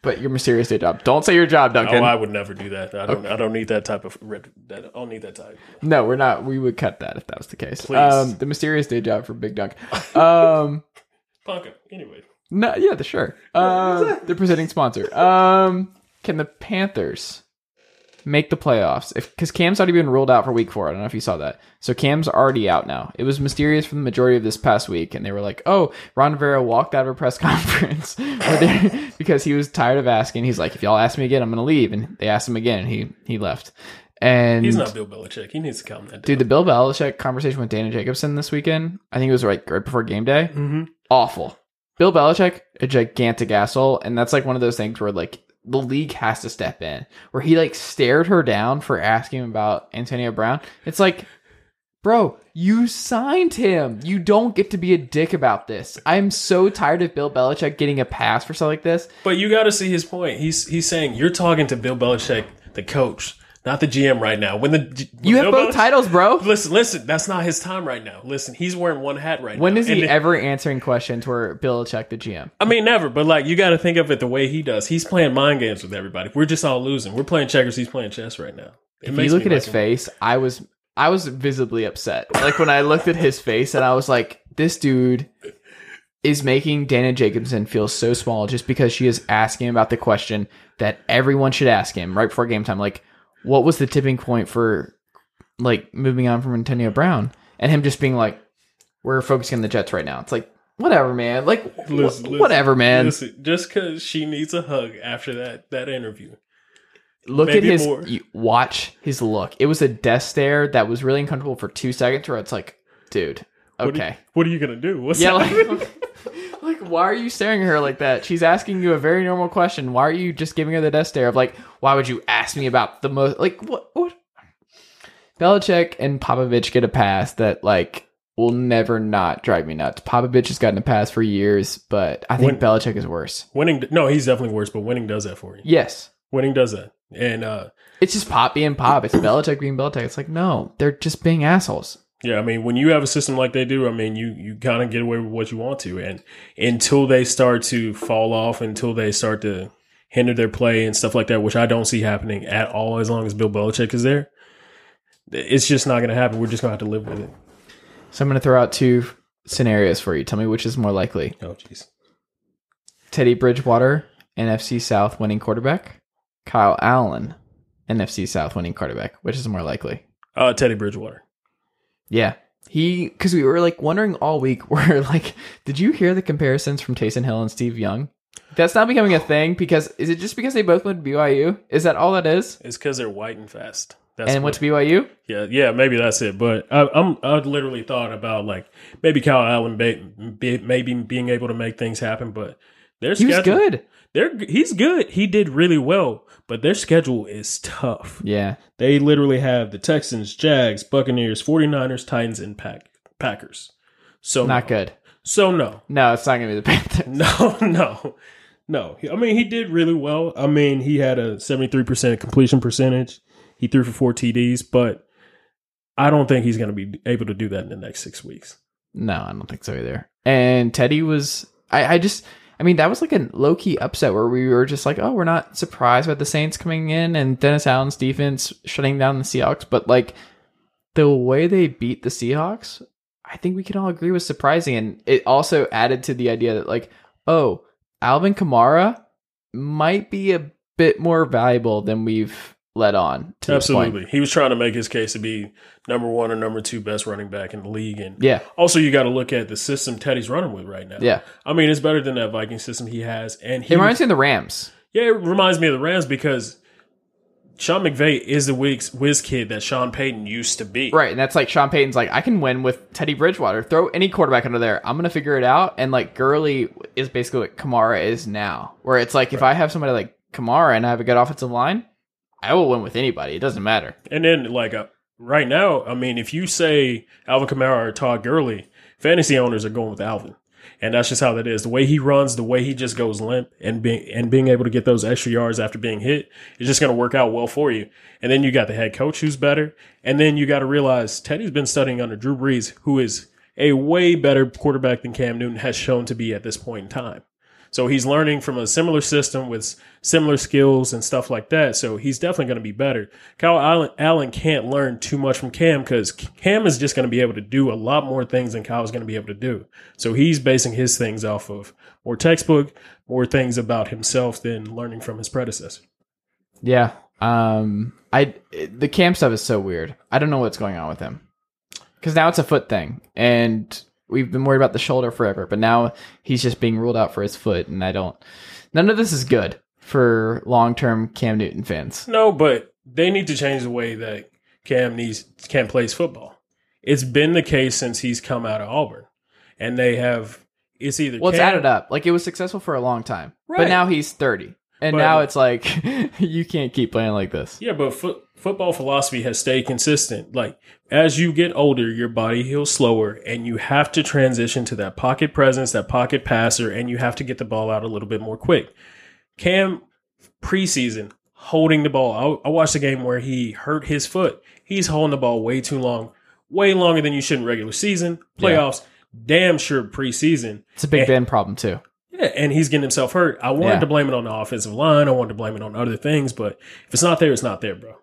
But your mysterious day job. Don't say your job, Duncan. Oh, I would never do that. I don't. I don't need that type of. red- That, I don't need that type. no, we're not. We would cut that if that was the case. Please. Um, the mysterious day job for Big Dunc. Um, Punka. Anyway, no, yeah, the sure. Um, the presenting sponsor. Um, can the Panthers make the playoffs? If because Cam's already been ruled out for Week Four. I don't know if you saw that. So Cam's already out now. It was mysterious for the majority of this past week, and they were like, "Oh, Ron Rivera walked out of a press conference because he was tired of asking. He's like, if y'all ask me again, I'm going to leave." And they asked him again, and he he left. And he's not Bill Belichick. He needs to calm that down. Dude, the Bill Belichick conversation with Dana Jacobson this weekend, I think it was like right before game day. Mm-hmm. Awful. Bill Belichick, a gigantic asshole, and that's like one of those things where like the league has to step in. Where he like stared her down for asking about Antonio Brown. It's like, bro, you signed him. You don't get to be a dick about this. I'm so tired of Bill Belichick getting a pass for something like this. But you got to see his point. He's he's saying you're talking to Bill Belichick, the coach, not the GM right now. When the when You have Bill both titles, bro. Listen, listen. That's not his time right now. Listen, he's wearing one hat right When now. When is he And ever answering questions where Belichick the GM? I mean, never. But like, you got to think of it the way he does. He's playing mind games with everybody. We're just all losing. We're playing checkers. He's playing chess right now. It if you look at his him. face, I was I was visibly upset. Like when I looked at his face and I was like, this dude is making Dana Jacobson feel so small just because she is asking about the question that everyone should ask him right before game time. Like, what was the tipping point for like moving on from Antonio Brown? And him just being like, We're focusing on the Jets right now. It's like, whatever, man. Like wh- Listen, whatever, man. Listen, just because she needs a hug after that that interview. Look Maybe at his more. watch his look. It was a death stare that was really uncomfortable for two seconds. Where it's like, dude, What are you- okay, what are you gonna do? What's yeah, like, like why are you staring at her like that? She's asking you a very normal question. Why are you just giving her the death stare of like, why would you ask me about the most like what what? Belichick and Popovich get a pass that like will never not drive me nuts. Popovich has gotten a pass for years, but I think When- Belichick is worse. winning. No, he's definitely worse. But winning does that for you. Yes, Winning does that. And uh, it's just Pop being Pop. It's Belichick being Belichick. It's like no, they're just being assholes. Yeah, I mean, when you have a system like they do, I mean, you you kind of get away with what you want to, and until they start to fall off, until they start to hinder their play and stuff like that, which I don't see happening at all, as long as Bill Belichick is there, it's just not going to happen. We're just going to have to live with it. So I'm going to throw out two scenarios for you. Tell me which is more likely. Oh, jeez. Teddy Bridgewater, NFC South winning quarterback. Kyle Allen, NFC South winning quarterback. Which is more likely? Uh, Teddy Bridgewater. Yeah. He, because we were like wondering all week, where like, did you hear the comparisons from Taysom Hill and Steve Young? That's not becoming a thing because is it just because they both went to BYU? Is that all that is? It's because they're white and fast. That's and what, went to BYU? yeah, yeah, maybe that's it. But I, I'm I literally thought about like maybe Kyle Allen be, be, maybe being able to make things happen, but Their He was good. They're he's good. He did really well, but their schedule is tough. Yeah. They literally have the Texans, Jags, Buccaneers, 49ers, Titans, and Pack Packers. So Not no. good. So no. No, it's not going to be the Panthers. No, no. No. I mean, he did really well. I mean, he had a 73% completion percentage. He threw for 4 TDs, but I don't think he's going to be able to do that in the next 6 weeks. No, I don't think so either. And Teddy was, I, I just, I mean, that was like a low key upset where we were just like, oh, we're not surprised by the Saints coming in and Dennis Allen's defense shutting down the Seahawks. But like the way they beat the Seahawks, I think we can all agree was surprising. And it also added to the idea that, like, oh, Alvin Kamara might be a bit more valuable than we've let on. To. Absolutely. He was trying to make his case to be number 1 or number 2 best running back in the league and Yeah. also you got to look at the system Teddy's running with right now. Yeah. I mean, it's better than that Viking system he has and he It reminds me of the Rams. Yeah, it reminds me of the Rams because Sean McVay is the whiz, whiz kid that Sean Payton used to be. Right, and that's like Sean Payton's like, I can win with Teddy Bridgewater. Throw any quarterback under there. I'm gonna figure it out. And like Gurley is basically what Kamara is now. Where it's like if I have somebody like Kamara and I have a good offensive line, I will win with anybody. It doesn't matter. And then, like, uh, right now, I mean, if you say Alvin Kamara or Todd Gurley, fantasy owners are going with Alvin. And that's just how that is. The way he runs, the way he just goes limp and being, and being able to get those extra yards after being hit is just going to work out well for you. And then you got the head coach who's better. And then you got to realize Teddy's been studying under Drew Brees, who is a way better quarterback than Cam Newton has shown to be at this point in time. So he's learning from a similar system with similar skills and stuff like that. So he's definitely going to be better. Kyle Allen, Allen can't learn too much from Cam because Cam is just going to be able to do a lot more things than Kyle's going to be able to do. So he's basing his things off of more textbook, more things about himself than learning from his predecessor. Yeah. Um. I the Cam stuff is so weird. I don't know what's going on with him. Because now it's a foot thing, and we've been worried about the shoulder forever, but now he's just being ruled out for his foot, and I don't. None of this is good for long term Cam Newton fans. No, but they need to change the way that Cam needs Cam plays football. It's been the case since he's come out of Auburn, and they have. It's either Well, it's added up. Like it was successful for a long time, but now he's thirty, and But- now it's like you can't keep playing like this. Yeah, but foot, football philosophy has stayed consistent. Like as you get older, your body heals slower, and you have to transition to that pocket presence, that pocket passer, and you have to get the ball out a little bit more quick. Cam preseason holding the ball. I, I watched a game where he hurt his foot. He's holding the ball way too long, way longer than you should in regular season, playoffs. Damn sure preseason. It's a Big Eh. Ben problem too. Yeah, and he's getting himself hurt. I wanted Yeah. to blame it on the offensive line. I wanted to blame it on other things, but if it's not there, it's not there, bro.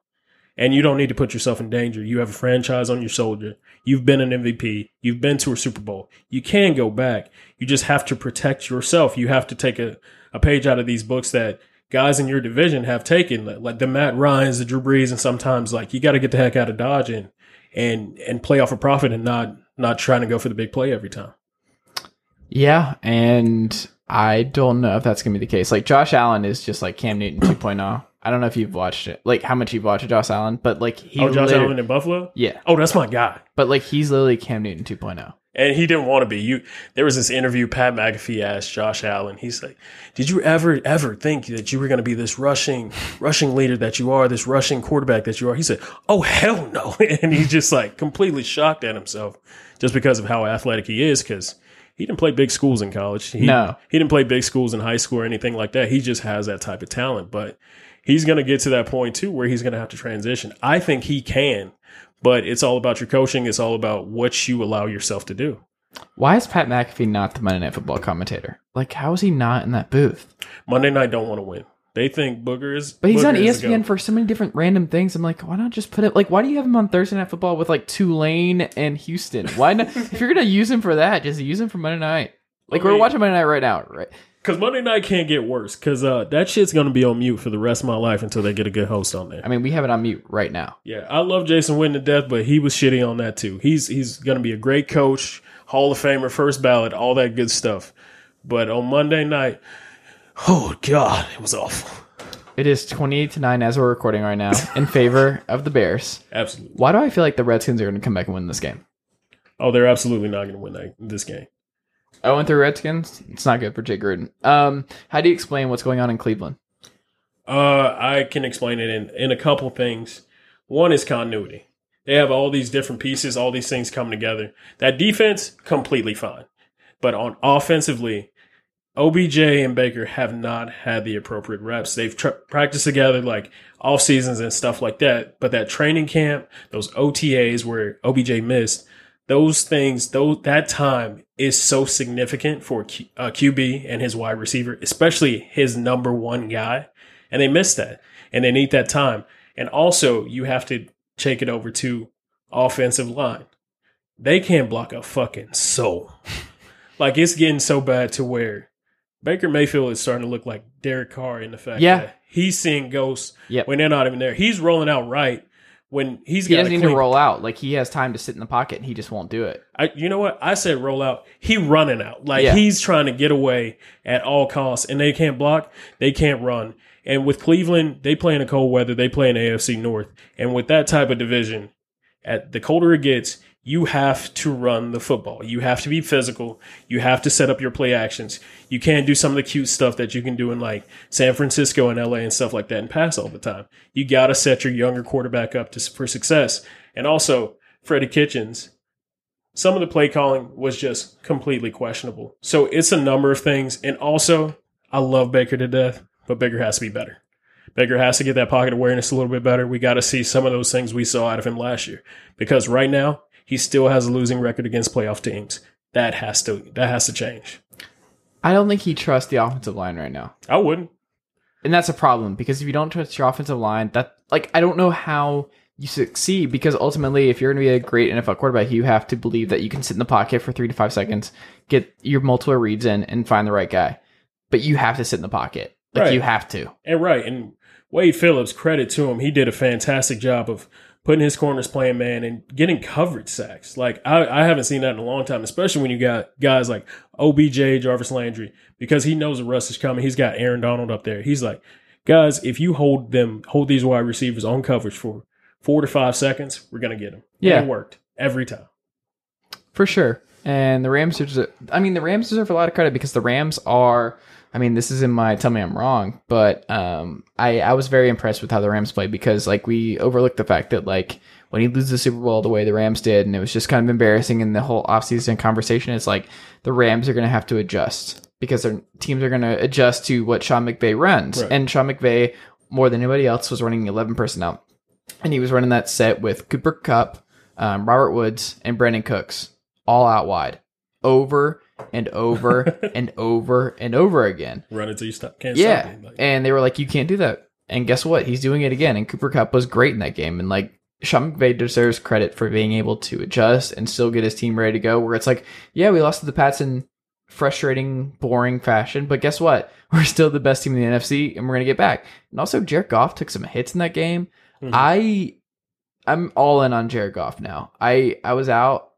And you don't need to put yourself in danger. You have a franchise on your shoulder. You've been an MVP. You've been to a Super Bowl. You can go back. You just have to protect yourself. You have to take a, a page out of these books that guys in your division have taken, like- the Matt Ryans, the Drew Brees, and sometimes like you got to get the heck out of Dodge and and and play off a profit and not not trying to go for the big play every time. Yeah, and I don't know if that's gonna be the case. Like Josh Allen is just like Cam Newton 2.0. I don't know if you've watched it, like how much you've watched Josh Allen, but like he, oh, Josh Allen in Buffalo. yeah, Oh, that's my guy. but like he's literally Cam Newton oh. 2.0. And he didn't want to be. You there was this interview Pat McAfee asked Josh Allen. He's like, "Did you ever ever think that you were going to be this rushing rushing leader that you are, this rushing quarterback that you are?" He said, "Oh hell no!" And he's just like completely shocked at himself just because of how athletic he is. Because he didn't play big schools in college. He, No. he didn't play big schools in high school or anything like that. He just has that type of talent. But he's going to get to that point too where he's going to have to transition. I think he can. But it's all about your coaching. It's all about what you allow yourself to do. Why is Pat McAfee not the Monday Night Football commentator? Like, how is he not in that booth? Monday night don't want to win. They think Booger is. But he's Booger on ESPN for so many different random things. I'm like, why not just put it? Like, why do you have him on Thursday Night Football with like Tulane and Houston? Why not? if you're gonna use him for that, just use him for Monday Night. Like I we're watching Monday Night right now, right? Because Monday night can't get worse. Because uh, that shit's going to be on mute for the rest of my life until they get a good host on there. I mean, we have it on mute right now. Yeah, I love Jason Witten to death, but he was shitty on that too. He's he's going to be a great coach, Hall of Famer, first ballot, all that good stuff. But on Monday night, oh god, it was awful. It is 28 to 9 as we're recording right now in favor of the Bears. Absolutely. Why do I feel like the Redskins are going to come back and win this game? Oh, they're absolutely not going to win that, this game. Oh, and through Redskins, it's not good for Jay Gruden. Um, how do you explain what's going on in Cleveland? Uh, I can explain it in, in a couple things. One is continuity. They have all these different pieces, all these things come together. That defense, completely fine. But on offensively, OBJ and Baker have not had the appropriate reps. They've tr- practiced together like off seasons and stuff like that. But that training camp, those OTAs where OBJ missed, those things, those, that time is so significant for Q, uh, QB and his wide receiver, especially his number one guy. And they missed that and they need that time. And also you have to take it over to offensive line. They can't block a fucking soul. like it's getting so bad to where Baker Mayfield is starting to look like Derek Carr in the fact Yeah. that he's seeing ghosts Yep. when they're not even there. He's rolling out right when he's He doesn't need to roll out. Like he has time to sit in the pocket, and he just won't do it. I, you know what? I said roll out. He running out. Like Yeah. he's trying to get away at all costs and they can't block. They can't run. And with Cleveland, they play in the cold weather. They play in AFC North. And with that type of division, at the colder it gets, you have to run the football. You have to be physical. You have to set up your play actions. You can't do some of the cute stuff that you can do in like San Francisco and LA and stuff like that and pass all the time. You got to set your younger quarterback up to, for success. And also, Freddie Kitchens, some of the play calling was just completely questionable. So it's a number of things. And also, I love Baker to death, but Baker has to be better. Baker has to get that pocket awareness a little bit better. We got to see some of those things we saw out of him last year because right now he still has a losing record against playoff teams. That has to that has to change. I don't think he trusts the offensive line right now. I wouldn't. And that's a problem because if you don't trust your offensive line, that like I don't know how you succeed because ultimately if you're going to be a great NFL quarterback, you have to believe that you can sit in the pocket for 3 to 5 seconds, get your multiple reads in and find the right guy. But you have to sit in the pocket. Like Right. you have to. And right, and Wade Phillips, credit to him, he did a fantastic job of putting his corners playing man and getting coverage sacks. Like I, I haven't seen that in a long time, especially when you got guys like OBJ, Jarvis Landry, because he knows the rust is coming. He's got Aaron Donald up there. He's like, guys, if you hold them, hold these wide receivers on coverage for four to five seconds, we're gonna get them. Yeah. it worked every time. For sure. And the Rams deserve, I mean, the Rams deserve a lot of credit because the Rams are, I mean, this is in my, tell me I'm wrong, but um, I, I was very impressed with how the Rams played because, like, we overlooked the fact that, like, when he loses the Super Bowl the way the Rams did, and it was just kind of embarrassing in the whole offseason conversation, it's like the Rams are going to have to adjust because their teams are going to adjust to what Sean McVay runs. Right. And Sean McVay, more than anybody else, was running 11 personnel. And he was running that set with Cooper Kupp, um, Robert Woods, and Brandin Cooks all out wide over and over and over and over again. Run until you stop. Can't Yeah. stop. Like, And they were like, you can't do that. And guess what? He's doing it again. And Cooper Kupp was great in that game. And like, Sean McVay deserves credit for being able to adjust and still get his team ready to go. Where it's like, yeah, we lost to the Pats in frustrating, boring fashion, but guess what? We're still the best team in the NFC, and we're gonna get back. And also, Jared Goff took some hits in that game. Mhm. I, I'm all in on Jared Goff now. I I was out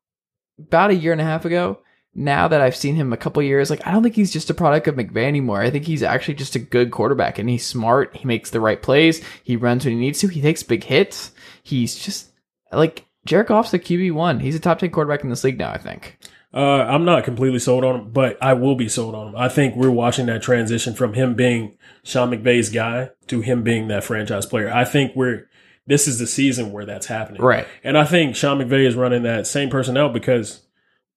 about a year and a half ago. Now that I've seen him a couple years, like I don't think he's just a product of McVay anymore. I think he's actually just a good quarterback, and he's smart. He makes the right plays. He runs when he needs to. He takes big hits. He's just like Jared Goff's a QB one. He's a top ten quarterback in this league now. I think. Uh, I'm not completely sold on him, but I will be sold on him. I think we're watching that transition from him being Sean McVay's guy to him being that franchise player. I think we're this is the season where that's happening. Right. And I think Sean McVay is running that same personnel because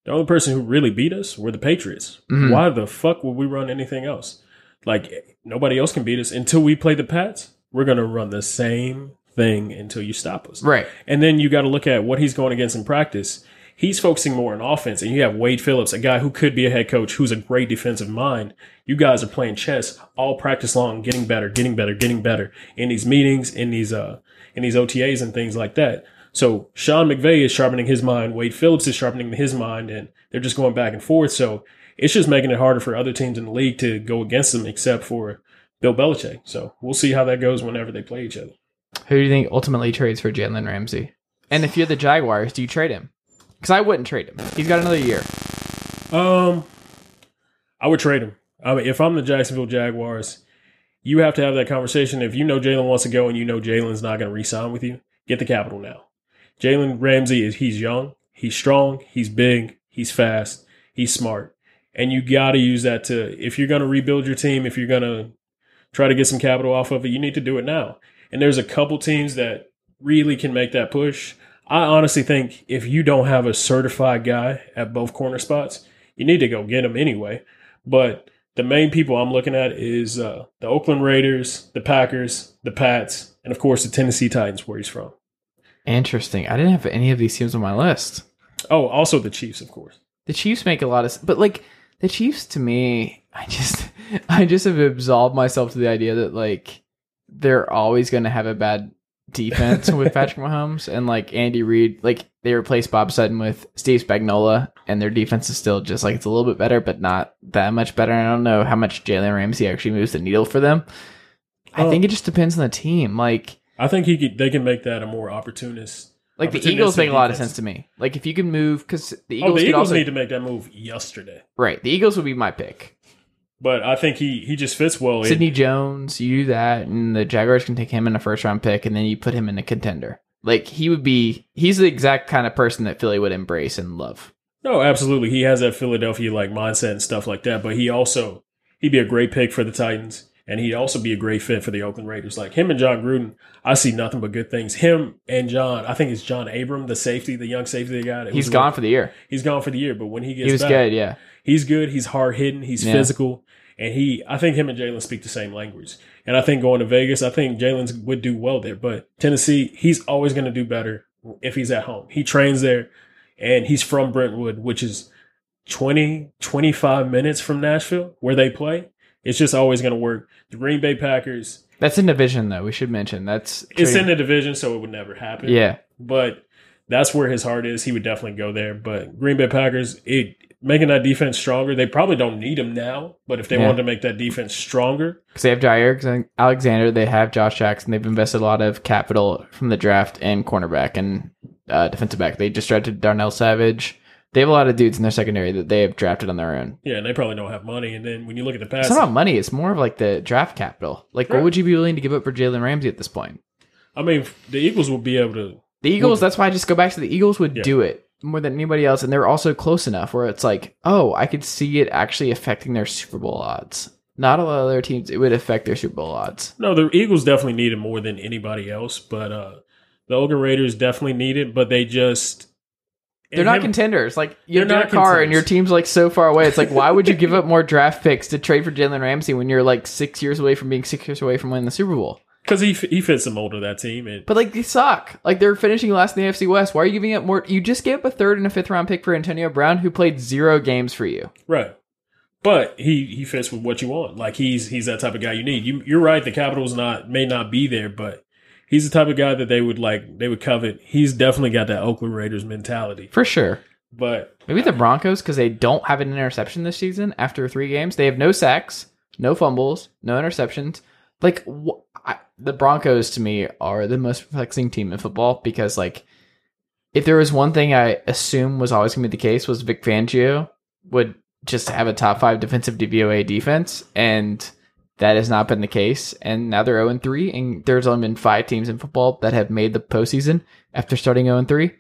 the only person who really beat us were the Patriots. Mhm. Why the fuck would we run anything else? Like nobody else can beat us until we play the Pats. We're gonna run the same thing until you stop us. Right. And then you got to look at what he's going against in practice. He's focusing more on offense, and you have Wade Phillips, a guy who could be a head coach, who's a great defensive mind. You guys are playing chess all practice long, getting better, getting better, getting better in these meetings, in these uh, in these OTAs and things like that. So Sean McVay is sharpening his mind, Wade Phillips is sharpening his mind, and they're just going back and forth. So it's just making it harder for other teams in the league to go against them, except for Bill Belichick. So we'll see how that goes whenever they play each other. Who do you think ultimately trades for Jalen Ramsey? And if you're the Jaguars, do you trade him? Because I wouldn't trade him. He's got another year. Um, I would trade him. I mean, if I'm the Jacksonville Jaguars, you have to have that conversation. If you know Jalen wants to go and you know Jalen's not going to re-sign with you, get the capital now. Jalen Ramsey is he's young, he's strong, he's big, he's fast, he's smart. and you got to use that to if you're going to rebuild your team, if you're going to try to get some capital off of it, you need to do it now. And there's a couple teams that really can make that push. I honestly think if you don't have a certified guy at both corner spots, you need to go get him anyway. But the main people I'm looking at is uh, the Oakland Raiders, the Packers, the Pats, and of course the Tennessee Titans, where he's from. Interesting. I didn't have any of these teams on my list. Oh, also the Chiefs, of course. The Chiefs make a lot of, but like the Chiefs to me, I just, I just have absolved myself to the idea that like they're always going to have a bad defense with Patrick Mahomes and like Andy Reid. Like they replaced Bob Sutton with Steve Spagnuolo, and their defense is still just like it's a little bit better, but not that much better. I don't know how much Jalen Ramsey actually moves the needle for them. I Oh. think it just depends on the team. Like. I think he could, they can make that a more opportunist. Like the Eagles make a lot of sense to me. Like if you can move, because the Oh, Eagles the Eagles also need to make that move yesterday. right. The Eagles would be my pick. But I think he he just fits well. in- Sidney Jones, you do that, and the Jaguars can take him in a first round pick, and then you put him in a contender. Like he would be, he's the exact kind of person that Philly would embrace and love. No, absolutely. He has that Philadelphia like mindset and stuff like that. But he also he'd be a great pick for the Titans, and he'd also be a great fit for the Oakland Raiders. Like him and Jon Gruden, I see nothing but good things. Him and John, I think it's John Abram, the safety, the young safety they got. He's gone for the year. He's gone for the year, but when he gets He was back, good, yeah. he's good. He's hard hitting. He's Yeah. physical, and he. I think him and Jalen speak the same language. And I think going to Vegas, I think Jalen would do well there. But Tennessee, he's always going to do better if he's at home. He trains there, and he's from Brentwood, which is 20, 25 minutes from Nashville, where they play. It's just always going to work. The Green Bay Packers, That's in division though. We should mention that's it's in the division, so it would never happen yeah. but that's where his heart is. He would definitely go there. But Green Bay Packers, it making that defense stronger. They probably don't need him now, but if they Yeah. wanted to make that defense stronger, Because they have Jaire Alexander, they have Josh Jackson. They've invested a lot of capital from the draft and cornerback and uh, defensive back. They just drafted Darnell Savage. They have a lot of dudes in their secondary that they have drafted on their own. yeah, and they probably don't have money. And then when you look at the past, It's not about money. It's more of like the draft capital. Like, what would you be willing to give up for Jalen Ramsey at this point? I mean, the Eagles would be able to. The Eagles. That's why I just go back to the Eagles would Yeah. do it more than anybody else, and they're also close enough where it's like, oh, I could see it actually affecting their Super Bowl odds. Not a lot of other teams, it would affect their Super Bowl odds. No, the Eagles definitely need it more than anybody else, but uh the Oakland Raiders definitely need it, but they just. They're not him- contenders. Like you're in not a car and your team's like so far away. It's like why would you give up more draft picks to trade for Jalen Ramsey when you're like six years away from being six years away from winning the Super Bowl? because he he fits the mold of that team, and But like they suck. Like they're finishing last in the AFC West. Why are you giving up more? You just gave up a third and a fifth round pick for Antonio Brown, who played zero games for you. Right. But he he fits with what you want. Like he's he's that type of guy you need. You you're right. The capital's not may not be there, but he's the type of guy that they would like. They would covet. He's definitely got that Oakland Raiders mentality. For sure. But Maybe the Broncos because they don't have an interception this season after three games. They have no sacks, no fumbles, no interceptions. Like wh- I, the Broncos to me are the most perplexing team in football because like if there was one thing I assume was always going to be the case was Vic Fangio would just have a top five defensive DVOA defense and that has not been the case. And now they're 0 3 and there's only been five teams in football that have made the postseason after starting 0 3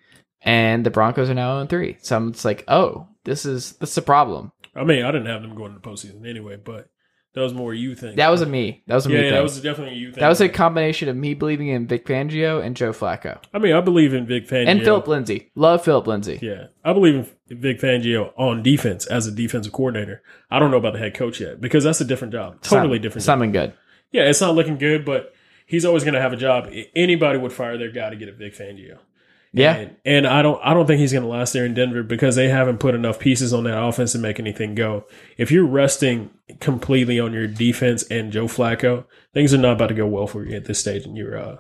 and the Broncos are now 0 3. So I'm just like, oh, this is this is a problem. I mean, I didn't have them going to the postseason anyway. But that was more you thing. That was a me. That was a yeah, me. yeah, thing. that was definitely a you thing. That was a combination of me believing in Vic Fangio and Joe Flacco I mean, I believe in Vic Fangio and Philip Lindsay. Love Philip Lindsay. Yeah, I believe in Vic Fangio on defense as a defensive coordinator. I don't know about the head coach yet because that's a different job, totally different. job. Something good. Yeah, it's not looking good, but he's always going to have a job. Anybody would fire their guy to get a Vic Fangio. Yeah. And, and I don't I don't think he's going to last there in Denver because they haven't put enough pieces on that offense to make anything go. If you're resting completely on your defense and Joe Flacco, things are not about to go well for you at this stage in your uh,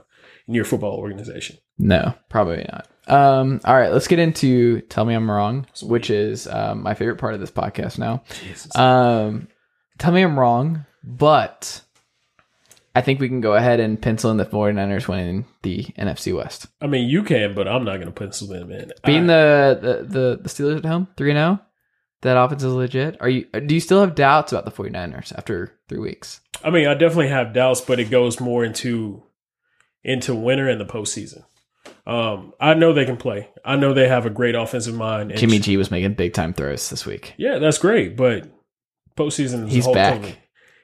in your football organization. No, probably not. Um, all right, let's get into Tell Me I'm Wrong, which is um, my favorite part of this podcast now. Um, tell me I'm wrong, but I think we can go ahead and pencil in the 49ers winning the NFC West. I mean, you can, but I'm not going to pencil them in. Being I- the, the, the, Steelers at home, 3 0, that offense is legit. Are you do you still have doubts about the 49ers after three weeks? I mean, I definitely have doubts, but it goes more into into winter and the postseason. Um, I know they can play. I know they have a great offensive mind. Jimmy G was making big time throws this week. Yeah, that's great, but postseason is He's a whole back. total.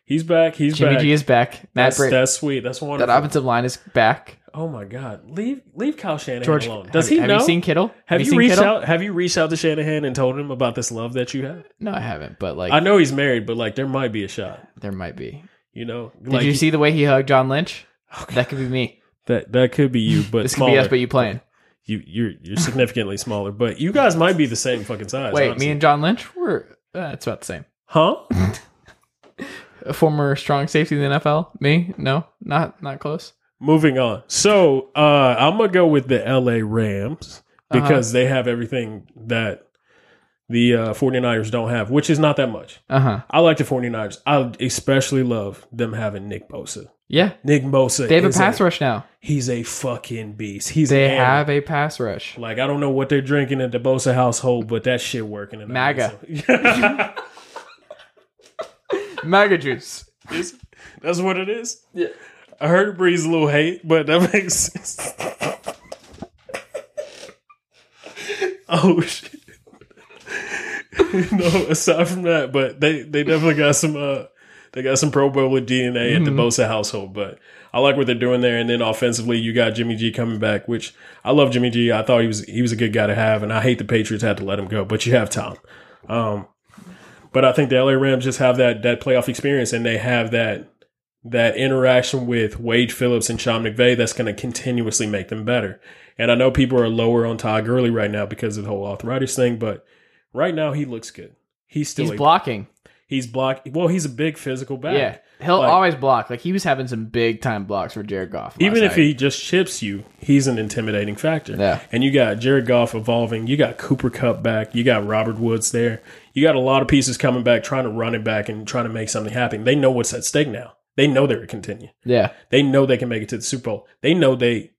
He's back. He's Jimmy back. G is back. Matt that's, Bra- that's sweet. That's one that wonderful. offensive line is back. oh my god, leave leave Kyle Shanahan George, alone. Does have, he have know? you seen Kittle? have you seen reached Kittle? out? Have you reached out to Shanahan and told him about this love that you have? No, I haven't. But like, I know he's married, but like there might be a shot. there might be. You know, Did like you see the way he hugged John Lynch? Okay. That could be me. that? That could be you, but This could be us, but you playing. you you're you're significantly smaller, but you guys might be the same fucking size. Wait, honestly. me and John Lynch, we're uh, it's about the same. huh? A former strong safety in the NFL. Me? No, not not close. Moving on. So uh, I'm gonna go with the LA Rams Uh-huh. because they have everything that the uh, 49ers don't have, which is not that much. Uh huh. I like the 49ers. I especially love them having Nick Bosa. Yeah, Nick Bosa. they have a pass rush now. He's a fucking beast. He's They have a pass rush. like I don't know what they're drinking at the Bosa household, but that shit working. In MAGA. household. Maga juice. Is- That's what it is. Yeah. I heard it breeds a little hate, but that makes sense. oh shit. no, aside from that, but they they definitely got some uh they got some Pro Bowler DNA at the Bosa household, but I like what they're doing there. And then offensively, you got Jimmy G coming back, which I love Jimmy G. I thought he was he was a good guy to have, and I hate the Patriots had to let him go, but you have Tom. Um, but I think the LA Rams just have that that playoff experience, and they have that that interaction with Wade Phillips and Sean McVay that's going to continuously make them better. And I know people are lower on Todd Gurley right now because of the whole arthritis thing, but right now he looks good. He's still He's blocking. he's block. Well, he's a big physical back. Yeah, he'll Like- always block. Like he was having some big time blocks for Jared Goff. Even if night. he just chips you, he's an intimidating factor. Yeah. And you got Jared Goff evolving. You got Cooper Kupp back. You got Robert Woods there. You got a lot of pieces coming back, trying to run it back and trying to make something happen. They know what's at stake now. They know they're to continue. yeah, They know they can make it to the Super Bowl. They know they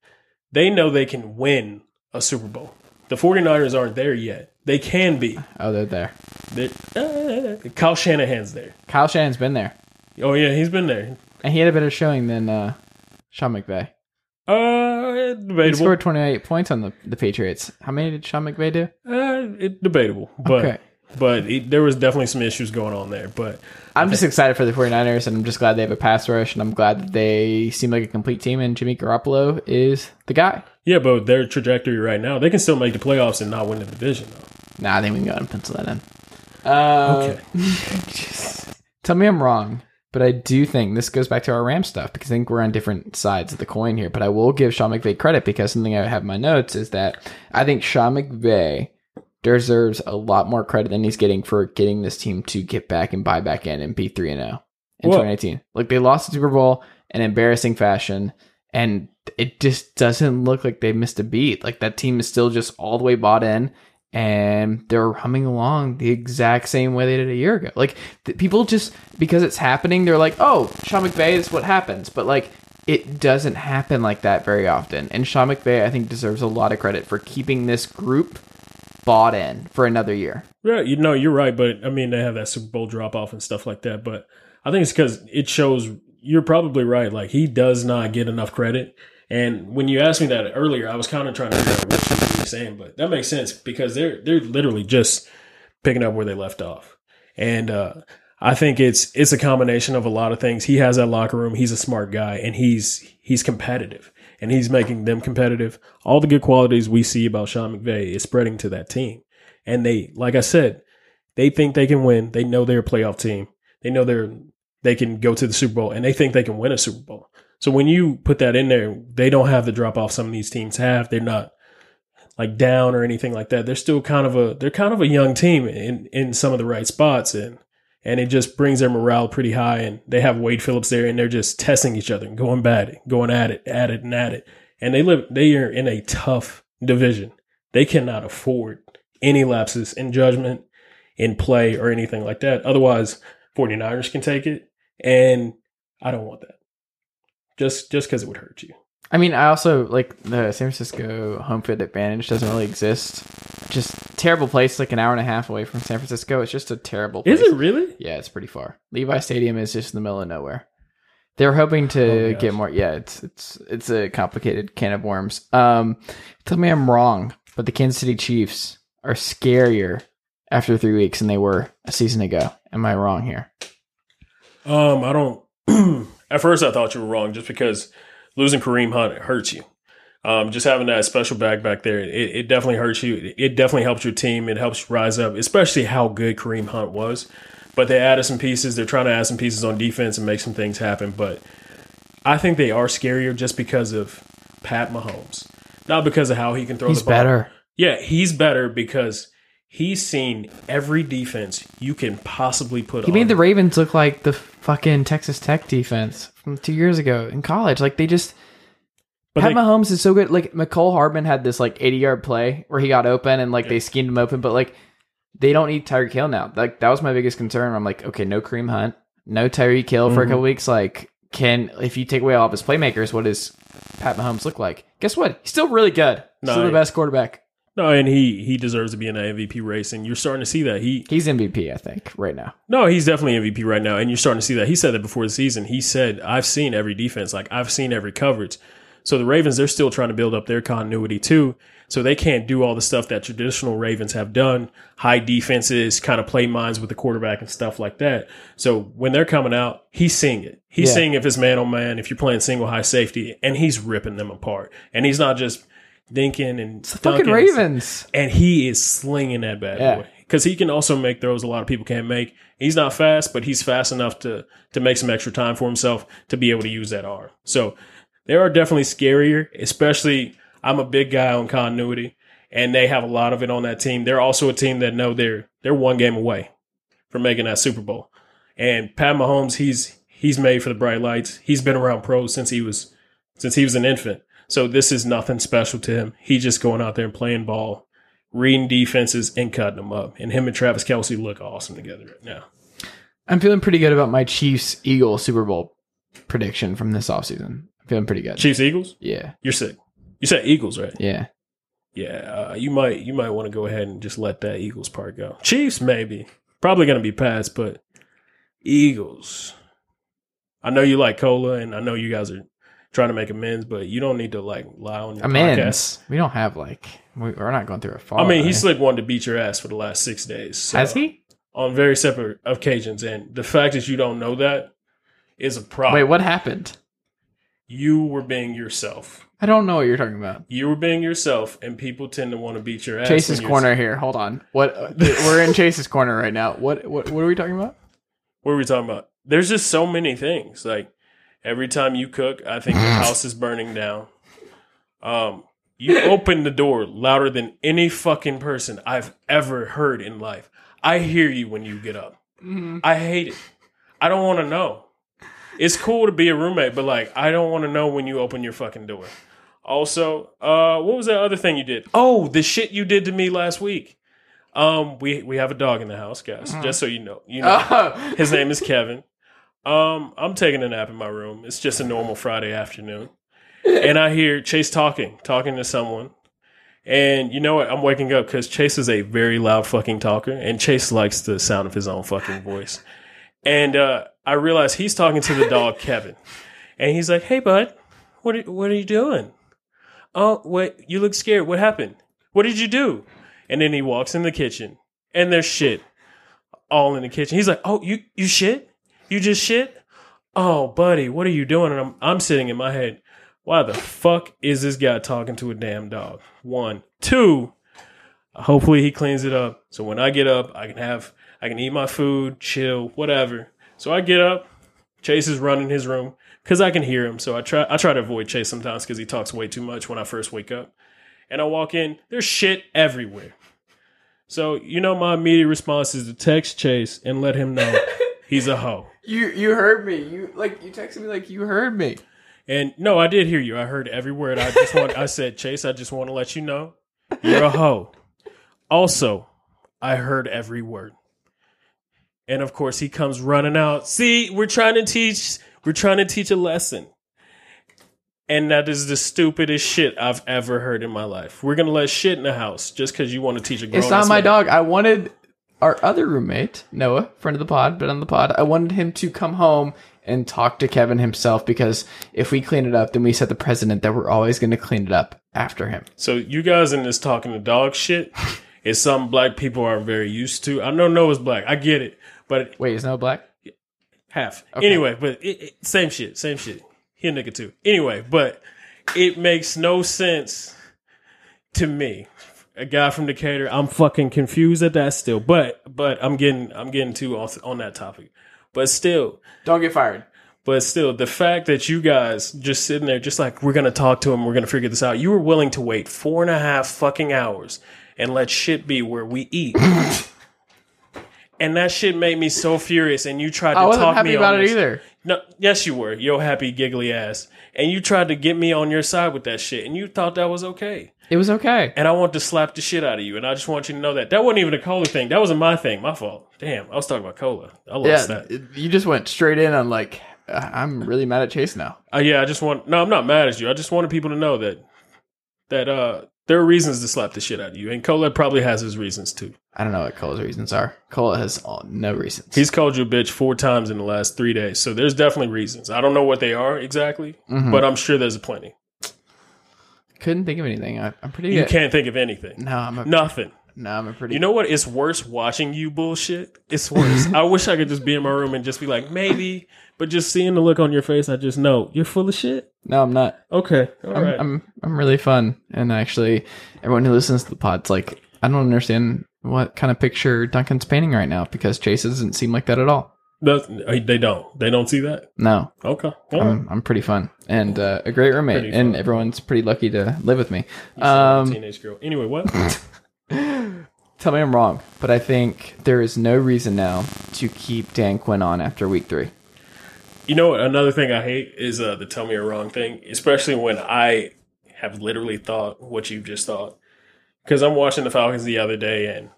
they know they can win a Super Bowl. The 49ers aren't there yet. They can be. oh they're there. They're- uh, Kyle Shanahan's there. Kyle Shanahan's been there, Oh yeah, he's been there. and he had a better showing than uh, Sean McVay. Uh, debatable. He scored 28 points on the, the Patriots. How many did Sean McVay do? Uh, it, debatable, but Okay. But it, there was definitely some issues going on there. But I'm just excited for the 49ers, and I'm just glad they have a pass rush, and I'm glad that they seem like a complete team, and Jimmy Garoppolo is the guy. yeah, but their trajectory right now, they can still make the playoffs and not win the division. Though. Nah, I think we can go ahead and pencil that in. Uh, Okay, Tell me I'm wrong, but I do think this goes back to our Ram stuff because I think we're on different sides of the coin here. But I will give Sean McVay credit because something I have in my notes is that I think Sean McVay deserves a lot more credit than he's getting for getting this team to get back and buy back in and be 3 and 0 in Well- 2018. Like they lost the Super Bowl in embarrassing fashion and it just doesn't look like they missed a beat. Like that team is still just all the way bought in and they're humming along the exact same way they did a year ago. Like th- people just because it's happening, they're like, "Oh, Sean McVay is what happens," but like it doesn't happen like that very often. And Sean McVay, I think, deserves a lot of credit for keeping this group bought in for another year. yeah, you know you're right, but I mean they have that Super Bowl drop off and stuff like that. But I think it's because it shows you're probably right. Like he does not get enough credit. And when you asked me that earlier, I was kind of trying to figure out what you were saying, but that makes sense because they're they're literally just picking up where they left off. And uh, I think it's it's a combination of a lot of things. He has that locker room. He's a smart guy, and he's he's competitive, and he's making them competitive. All the good qualities we see about Sean McVay is spreading to that team. And they, like I said, they think they can win. They know they're a playoff team. They know they're they can go to the Super Bowl, and they think they can win a Super Bowl. So when you put that in there, they don't have the drop off some of these teams have. They're not like down or anything like that. They're still kind of a they're kind of a young team in in some of the right spots and and it just brings their morale pretty high and they have Wade Phillips there and they're just testing each other going bad, going at it, at it and at it. And they live they are in a tough division. They cannot afford any lapses in judgment, in play or anything like that. Otherwise, 49ers can take it and I don't want that. Just just cuz it would hurt you. I mean, I also like the San Francisco home field advantage doesn't really exist. Just terrible place, like an hour and a half away from San Francisco. It's just a terrible place. Is it really? Yeah, it's pretty far. Levi Stadium is just in the middle of nowhere. They're hoping to Oh, get more. Yeah, it's it's it's a complicated can of worms. Um, tell me I'm wrong, but the Kansas City Chiefs are scarier after three weeks than they were a season ago. Am I wrong here? Um, I don't. at first, I thought you were wrong, just because losing Kareem Hunt hurts you. Um, just having that special bag back there, it, it definitely hurts you. It definitely helps your team. It helps you rise up, especially how good Kareem Hunt was. But they added some pieces. They're trying to add some pieces on defense and make some things happen. But I think they are scarier just because of Pat Mahomes, not because of how he can throw He's the ball. better. Yeah, he's better because he's seen every defense you can possibly put He on. made the Ravens look like the fucking Texas Tech defense from two years ago in college. Like they just But Pat they- Mahomes is so good. Like Mecole Hardman had this like 80 yard play where he got open and like they schemed him open, but like they don't need Tyreek Hill now. Like that was my biggest concern. I'm like, okay, no Kareem Hunt, no Tyreek Hill for a couple mm-hmm. weeks. Like, can if you take away all of his playmakers, what does Pat Mahomes look like? Guess what? He's still really good. No, still the best quarterback. No, and he he deserves to be in the MVP race, and you're starting to see that. He He's MVP, I think, right now. no, he's definitely MVP right now, and you're starting to see that. He said that before the season. He said, "I've seen every defense, like I've seen every coverage." So the Ravens, they're still trying to build up their continuity too. So they can't do all the stuff that traditional Ravens have done, high defenses, kind of play minds with the quarterback and stuff like that. So when they're coming out, he's seeing it. He's Yeah. seeing if it's man on man, if you're playing single high safety, and he's ripping them apart. And he's not just dinking and The fucking. Ravens. and he is slinging that bad Yeah. boy because he can also make throws a lot of people can't make. He's not fast, but he's fast enough to to make some extra time for himself to be able to use that arm. So they are definitely scarier. Especially, I'm a big guy on continuity, and they have a lot of it on that team. They're also a team that know they're they're one game away from making that Super Bowl. And Pat Mahomes, he's he's made for the bright lights. He's been around pros since he was since he was an infant. So this is nothing special to him. He just going out there and playing ball, reading defenses and cutting them up. And him and Travis Kelce look awesome together right now. I'm feeling pretty good about my Chiefs Eagle Super Bowl prediction from this offseason. I'm feeling pretty good. Chiefs Eagles, Yeah. you're sick. You said Eagles, right? Yeah. Yeah, uh, you might you might want to go ahead and just let that Eagles part go. Chiefs maybe probably going to be passed, but Eagles. I know you like cola, and I know you guys are trying to make amends, but you don't need to like lie on your podcast. Amends. We don't have like we- we're not going through a fall. I mean, he slick wanted to beat your ass for the last six days. so- has he? on very separate occasions, and the fact that you don't know that is a problem. Wait, what happened? You were being yourself. I don't know what you're talking about. You were being yourself, and people tend to want to beat your ass. Chase's corner here. Hold on. What uh, we're in Chase's corner right now. What what what are we talking about? What are we talking about? There's just so many things. Like every time you cook, I think the house is burning down. Um, you open the door louder than any fucking person I've ever heard in life. I hear you when you get up. I hate it. I don't want to know. It's cool to be a roommate, but like I don't want to know when you open your fucking door. Also, uh, what was that other thing you did? Oh, the shit you did to me last week. Um, we we have a dog in the house, guys. Just so you know, you know. Oh. His name is Kevin. Um, I'm taking a nap in my room. It's just a normal Friday afternoon. And I hear Chase talking, talking to someone. And you know what? I'm waking up because Chase is a very loud fucking talker, and Chase likes the sound of his own fucking voice. And uh, I realize he's talking to the dog Kevin, and he's like, "Hey, bud, what are, what are you doing? Oh, wait, you look scared. What happened? What did you do?" And then he walks in the kitchen, and there's shit all in the kitchen. He's like, "Oh, you you shit? You just shit? Oh, buddy, what are you doing?" And I'm I'm sitting in my head. Why the fuck is this guy talking to a damn dog? One, two. Hopefully he cleans it up. So when I get up, I can have I can eat my food, chill, whatever. So I get up. Chase is running his room because I can hear him. So I try I try to avoid Chase sometimes because he talks way too much when I first wake up. And I walk in, there's shit everywhere. So you know my immediate response is to text Chase and let him know he's a hoe. You you heard me. You like you texted me like you heard me. And no, I did hear you. I heard every word. I just want I said, Chase, I just want to let you know you're a hoe. Also, I heard every word. And of course he comes running out. See, we're trying to teach we're trying to teach a lesson. And that is the stupidest shit I've ever heard in my life. We're gonna let shit in the house just because you want to teach a grown It's not my dog. I wanted our other roommate, Noah, friend of the pod, been on the pod. I wanted him to come home and talk to Kevin himself because if we clean it up, then we set the precedent that we're always going to clean it up after him. So you guys in this talking to dog shit is something black people aren't very used to. I know Noah's black. I get it, but Wait, is Noah black? half. Okay. Anyway, but it, it, same shit, same shit. He a nigga too. Anyway, but it makes no sense to me. A guy from Decatur, I'm fucking confused at that still. But but I'm getting I'm getting too on, on that topic. But still, Don't get fired. but still, the fact that you guys just sitting there, just like we're gonna talk to him, we're gonna figure this out. You were willing to wait four and a half fucking hours and let shit be where we eat. and that shit made me so furious. And you tried to I wasn't talk happy me about on it this. either. No, yes, you were. Yo, happy giggly ass, and you tried to get me on your side with that shit, and you thought that was okay. It was okay. And I want to slap the shit out of you, and I just want you to know that that wasn't even a cola thing. That wasn't my thing. My fault. Damn, I was talking about cola. I lost Yeah, that. you just went straight in on like, uh, I'm really mad at Chase now. Uh, yeah, I just want. No, I'm not mad at you. I just wanted people to know that that uh there are reasons to slap the shit out of you, and Cola probably has his reasons too. I don't know what Cola's reasons are. Cola has all, no reasons. He's called you a bitch four times in the last three days, so there's definitely reasons. I don't know what they are exactly, Mhm. but I'm sure there's plenty. Couldn't think of anything. I, I'm pretty You good. can't think of anything. No, I'm a, Nothing. no, I'm a pretty. You know what? It's worse watching you bullshit. It's worse. I wish I could just be in my room and just be like, maybe, but just seeing the look on your face, I just know you're full of shit. no, I'm not. Okay, all I'm, right. I'm I'm really fun, and actually, everyone who listens to the pod's like, I don't understand what kind of picture Duncan's painting right now because Chase doesn't seem like that at all. That's- uh, they don't. They don't see that. No, Okay. Right. I'm I'm pretty fun and uh, a great roommate, Pretty and fun. everyone's pretty lucky to live with me. Um, a teenage girl. Anyway, what? tell me I'm wrong, but I think there is no reason now to keep Dan Quinn on after week three. You know what? Another thing I hate is uh, the tell me you're wrong thing, especially when I have literally thought what you've just thought. Because I'm watching the Falcons the other day, and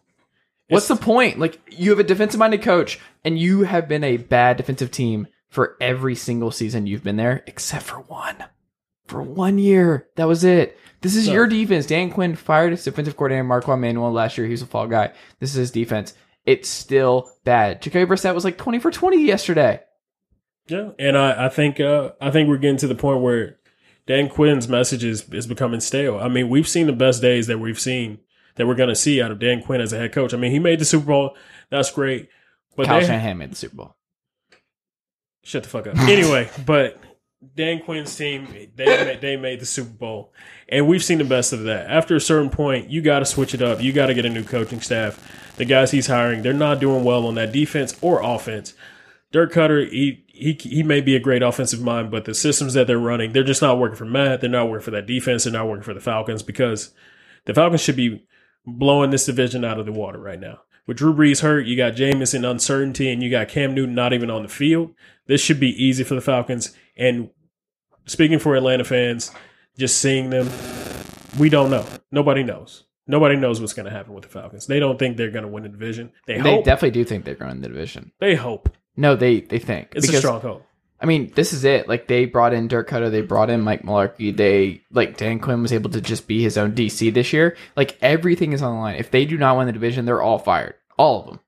What's the point? Like you have a defensive minded coach and you have been a bad defensive team for every single season you've been there, except for one. For one year. That was it. This is So- your defense. Dan Quinn fired his defensive coordinator Marquand Manuel last year. He was a fall guy. This is his defense. It's still bad. Jacoby Brissett was like twenty for twenty yesterday. yeah, and I, I think uh, I think we're getting to the point where Dan Quinn's message is, is becoming stale. I mean, we've seen the best days that we've seen that we're going to see out of Dan Quinn as a head coach. I mean, he made the Super Bowl. That's great, but Kyle they, Shanahan made the Super Bowl. Shut the fuck up. Anyway, but Dan Quinn's team they made, they made the Super Bowl, and we've seen the best of that. After a certain point, you got to switch it up. You got to get a new coaching staff. The guys he's hiring, they're not doing well on that defense or offense. Dirk Koetter, he he he may be a great offensive mind, but the systems that they're running, they're just not working for Matt. They're not working for that defense. They're not working for the Falcons because the Falcons should be blowing this division out of the water right now. With Drew Brees hurt, you got Jameis in uncertainty, and you got Cam Newton not even on the field. This should be easy for the Falcons. And speaking for Atlanta fans, just seeing them, we don't know. Nobody knows. Nobody knows what's going to happen with the Falcons. They don't think they're going to win the division. They, They hope. definitely do think they're going to win the division. they hope. No, they they think It's a strong hope. I mean, this is it. Like they brought in Dirk Koetter, they brought in Mike Mularkey. They like Dan Quinn was able to just be his own DC this year. Like everything is on the line. If they do not win the division, they're all fired, all of them.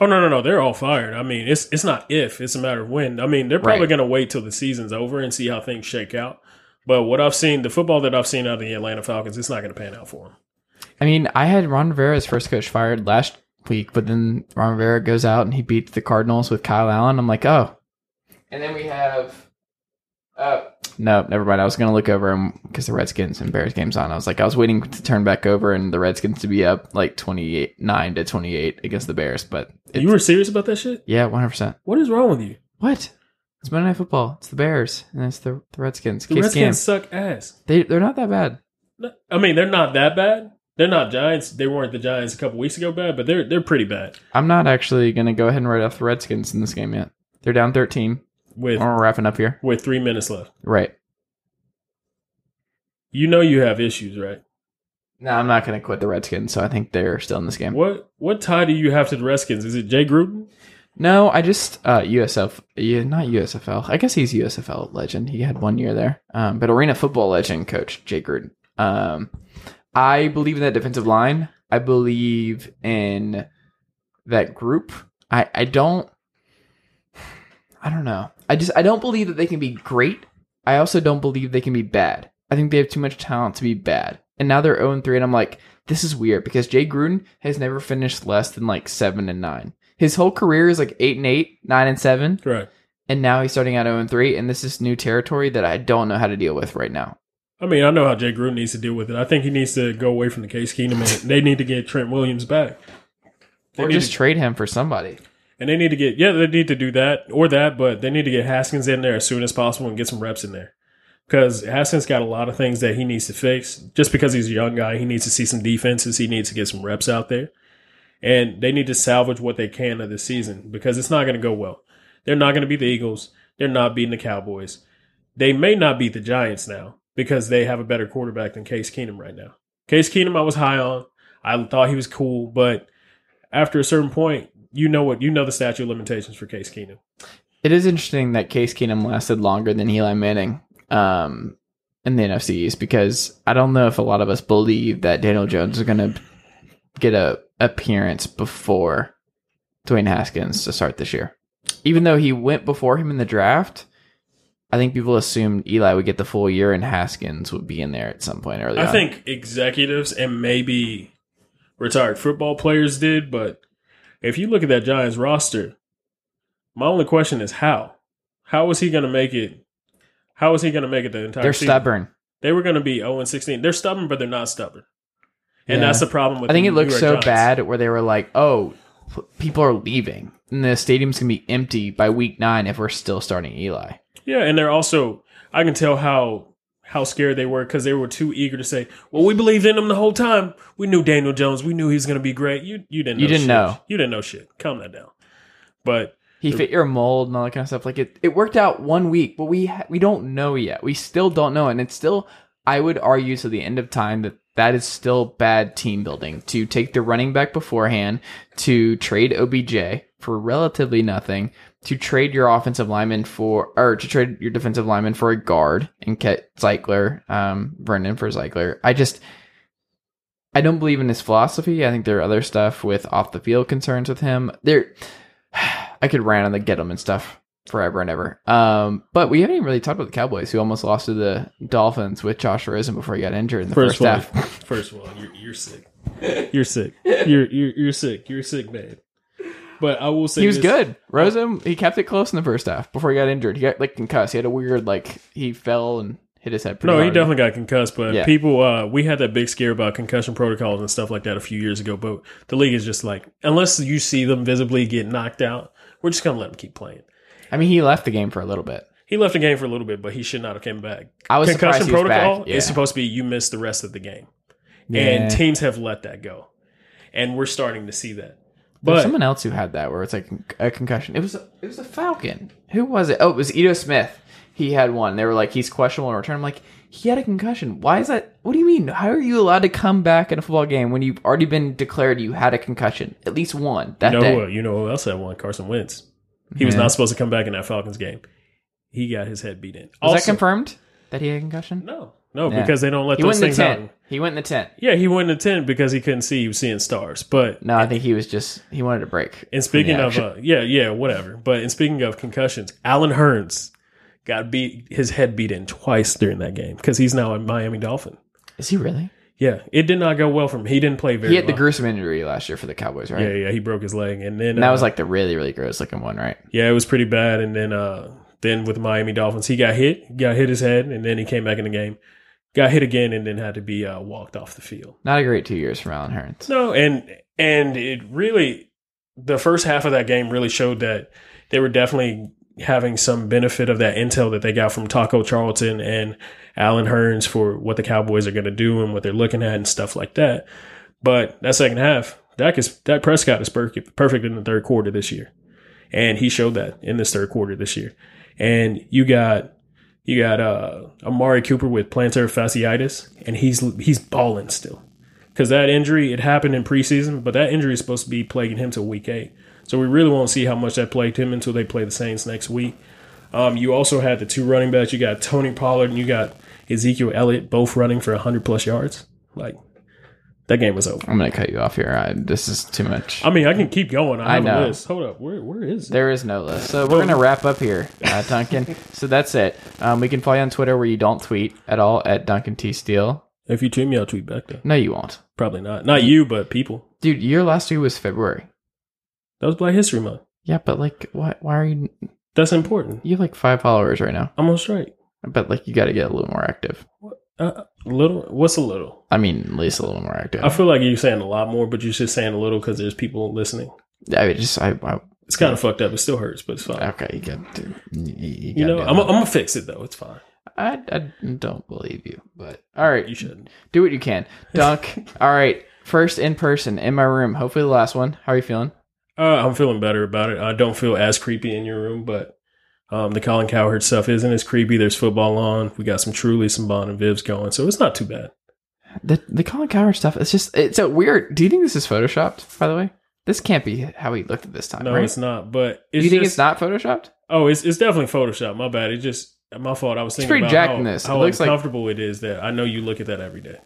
Oh no, no, no! They're all fired. I mean, it's it's not if; it's a matter of when. I mean, they're probably Right. going to wait till the season's over and see how things shake out. But what I've seen, the football that I've seen out of the Atlanta Falcons, it's not going to pan out for them. I mean, I had Ron Rivera as first coach fired last week, but then Ron Rivera goes out and he beats the Cardinals with Kyle Allen. I'm like, oh. And then we have. Uh, no, never mind. I was going to look over him because the Redskins and Bears games on. I was like, I was waiting to turn back over and the Redskins to be up like 28, 9 to 28 against the Bears. But it's, you were serious about that shit? yeah, 100%. What is wrong with you? What? It's Monday Night Football. It's the Bears and it's the, the Redskins. The Case Redskins Keenum. suck ass. They they're not that bad. No- I mean, they're not that bad. They're not Giants. They weren't the Giants a couple weeks ago bad, but they're they're pretty bad. I'm not actually gonna go ahead and write off the Redskins in this game yet. They're down 13. With We're wrapping up here. with three minutes left, Right. you know you have issues, right? No, I'm not gonna quit the Redskins, so I think they're still in this game. What what tie do you have to the Redskins? Is it Jay Gruden? No, I just uh USF yeah, not USFL. I guess he's USFL legend. He had one year there. Um but arena football legend coach Jay Gruden. Um I believe in that defensive line. I believe in that group. I I don't I don't know. I just I don't believe that they can be great. I also don't believe they can be bad. I think they have too much talent to be bad. And now they're 0 and 3, and I'm like, this is weird because Jay Gruden has never finished less than like 7 and 9. His whole career is like 8 and 8, 9 and 7, Right. and now he's starting out 0 and 3, and this is new territory that I don't know how to deal with right now. I mean, I know how Jay Gruden needs to deal with it. I think he needs to go away from the Case Keenum, and they need to get Trent Williams back. They Or just to- trade him for somebody. And they need to get yeah, they need to do that or that, but they need to get Haskins in there as soon as possible and get some reps in there. Because Haskins got a lot of things that he needs to fix. Just because he's a young guy, he needs to see some defenses. He needs to get some reps out there, and they need to salvage what they can of this season because it's not going to go well. They're not going to beat the Eagles. They're not beating the Cowboys. They may not beat the Giants now because they have a better quarterback than Case Keenum right now. Case Keenum, I was high on. I thought he was cool, but after a certain point, you know what you know the statute of limitations for Case Keenum. It is interesting that Case Keenum lasted longer than Eli Manning um, in the NFC East because I don't know if a lot of us believe that Daniel Jones is going to get a appearance before Dwayne Haskins to start this year. Even though he went before him in the draft, I think people assumed Eli would get the full year and Haskins would be in there at some point early. I on. think executives and maybe retired football players did, but if you look at that Giants roster, my only question is how. How is he going to make it? How is he going to make it the entire they're season? stubborn. They were going to be 0 and 16. They're stubborn, but they're not stubborn. And Yeah. that's the problem with I think it looked York so Giants. bad where they were like, "Oh, p- people are leaving, and the stadium's gonna be empty by week nine if we're still starting Eli." Yeah, and they're also I can tell how how scared they were because they were too eager to say, "Well, we believed in him the whole time. We knew Daniel Jones. We knew he was going to be great." You you didn't know You didn't shit. know. You didn't know shit. Calm that down. But He fit your mold and all that kind of stuff. Like it, it worked out one week, but we ha- we don't know yet. We still don't know, and it's still. I would argue to the end of time that that is still bad team building to take the running back beforehand, to trade OBJ for relatively nothing, to trade your offensive lineman for, or to trade your defensive lineman for a guard and get Zeitler, um, Vernon for Zeitler. I just. I don't believe in his philosophy. I think there are other stuff with off the field concerns with him. There, I could rant on the Gettleman stuff forever and ever. Um, but we haven't even really talked about the Cowboys, who almost lost to the Dolphins with Josh Rosen before he got injured in the first, first, all, half. first of all, you're, you're sick. You're sick. You're you're you're sick. You're sick, man. But I will say He was this. good. Rosen, he kept it close in the first half before he got injured. He got like concussed. He had a weird like he fell and hit his head. Pretty No, he definitely got concussed, but Yeah. people, uh, we had that big scare about concussion protocols and stuff like that a few years ago. But the league is just like, unless you see them visibly get knocked out, we're just gonna let them keep playing. I mean, he left the game for a little bit. He left the game for a little bit, but he should not have came back. I was surprised protocol. Yeah. is supposed to be you miss the rest of the game, Yeah. and teams have let that go, and we're starting to see that. There's But someone else who had that where it's like a concussion. It was a, it was a Falcon. Who was it? Oh, it was Ito Smith. He had one. They were like, he's questionable in return. I'm like, he had a concussion. Why is that? What do you mean? How are you allowed to come back in a football game when you've already been declared you had a concussion? At least one that you know day. who, you know who else had one? Carson Wentz. He was not supposed to come back in that Falcons game. He got his head beat in. Was that confirmed that he had a concussion? No, no, Yeah. because they don't let He those in the things out. He went in the tent. Yeah, he went in the tent because he couldn't see. He was seeing stars. But No, I think he was just he wanted a break. And speaking of, uh, yeah, yeah, whatever. But in speaking of concussions, Allen Hurns got beat, his head beat in twice during that game because he's now a Miami Dolphin. Is he really? Yeah, it did not go well for him. He didn't play very He had the well. gruesome injury last year for the Cowboys, right? yeah, yeah, he broke his leg, and then And that uh, was like the really, really gross looking one, right? yeah, it was pretty bad. And then, uh, then with the Miami Dolphins, he got hit, got hit his head, and then he came back in the game, got hit again, and then had to be uh, walked off the field. Not a great two years from Allen Hurns. No, and and it really the first half of that game really showed that they were definitely having some benefit of that intel that they got from Taco Charlton and Allen Hurns for what the Cowboys are going to do and what they're looking at and stuff like that. But that second half, Dak is Dak Prescott is perfect perfect in the third quarter this year, and he showed that in this third quarter this year. And you got you got uh, Amari Cooper with plantar fasciitis, and he's he's balling still because that injury it happened in preseason, but that injury is supposed to be plaguing him till week eight. So we really won't see how much that plagued him until they play the Saints next week. Um, you also had the two running backs. You got Tony Pollard and you got Ezekiel Elliott, both running for hundred plus yards. Like That game was over. I'm gonna cut you off here. I, this is too much. I mean, I can keep going. I I have know. a list. Hold up. Where where is it? There is no list. So we're going to wrap up here, uh, Duncan. so that's it. Um, we can follow you on Twitter where you don't tweet at all at Duncan T. Steele. If you tweet me, I'll tweet back though. No, you won't. Probably not. Not you, but people. Dude, your last tweet was February. That was Black History Month. Yeah, but like, why, why are you, That's important. you have like five followers right now. Almost right. But like, you got to get a little more active. Uh, little. What's a little? I mean, at least a little more active. I feel like you're saying a lot more, but you're just saying a little because there's people listening. I mean, just, I, I It's kind of fucked up. It still hurts, but it's fine. okay, you got to, you, you, You know, I'm, do I'm gonna fix it though. It's fine. I, I don't believe you, but all right. You shouldn't. Do what you can. Dunk. all right. First in person in my room. Hopefully the last one. How are you feeling? Uh, I'm feeling better about it. I don't feel as creepy in your room, but um, the Colin Cowherd stuff isn't as creepy. There's football on. We got some Truly, some Bon and Vivs going, so it's not too bad. The the Colin Cowherd stuff. It's just it's so weird. Do you think this is photoshopped? By the way, this can't be how he looked at this time. No, right? it's not. But Do it's you think just- it's not photoshopped? Oh, it's it's definitely photoshopped. My bad. It just my fault. I was thinking pretty about jacked how, in this. It how like- uncomfortable it is that I know you look at that every day.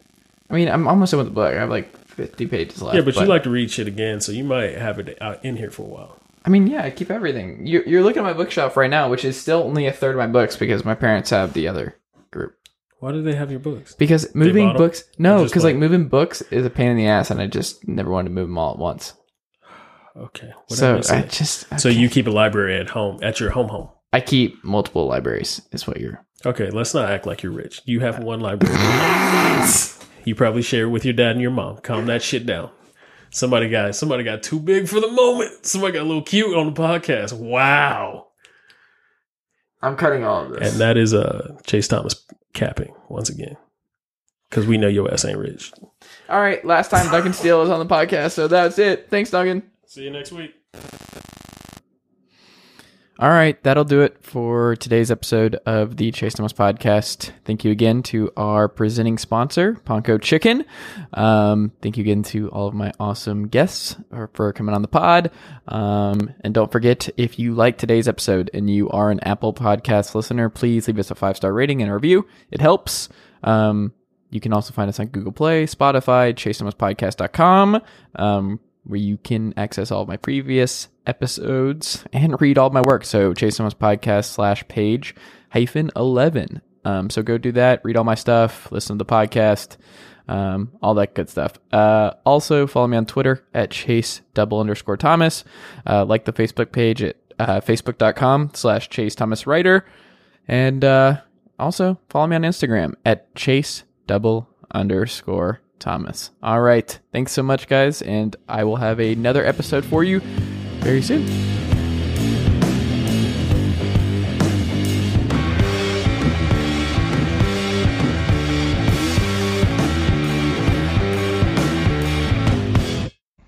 I mean, I'm almost done with the book. I have like 50 pages left. yeah, but, you like to read shit again, so you might have it out in here for a while. I mean, yeah, I keep everything. You, you're looking at my bookshelf right now, which is still only a third of my books because my parents have the other group. Why do they have your books? Because moving bought 'em? books, no, just because like like- moving books is a pain in the ass, and I just never wanted to move them all at once. Okay. so whatever you I say. just so you keep a library at home at your home home. I keep multiple libraries. Is what you're. Okay, let's not act like you're rich. You have uh, one library. you probably share it with your dad and your mom. Calm that shit down. Somebody got somebody got too big for the moment. Somebody got a little cute on the podcast. Wow. I'm cutting all of this. And that is uh Chase Thomas capping once again. Cause we know your ass ain't rich. all right, last time Duncan Steele was on the podcast, so that's it. Thanks, Duncan. See you next week. All right, that'll do it for today's episode of the Chase Thomas podcast. Thank you again to our presenting sponsor, Ponko Chicken. Um, thank you again to all of my awesome guests for- coming on the pod. Um, and don't forget, if you like today's episode and you are an Apple Podcast listener, please leave us a five star rating and a review. It helps. Um, you can also find us on Google Play, Spotify, chasethomaspodcast.com, um, where you can access all of my previous episodes and read all my work. So Chase Thomas Podcast slash page hyphen 11. Um, so go do that, read all my stuff, listen to the podcast, um, all that good stuff. Uh, also follow me on Twitter at chase double underscore Thomas. Uh, like the Facebook page at uh, facebook.com slash chase Thomas writer. And uh, also follow me on Instagram at chase double underscore Thomas. All right. Thanks so much, guys. And I will have another episode for you very soon.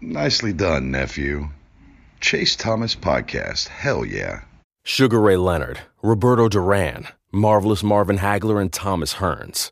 Nicely done, nephew. Chase Thomas Podcast. Hell yeah. Sugar Ray Leonard, Roberto Duran, Marvelous Marvin Hagler, and Thomas Hearns.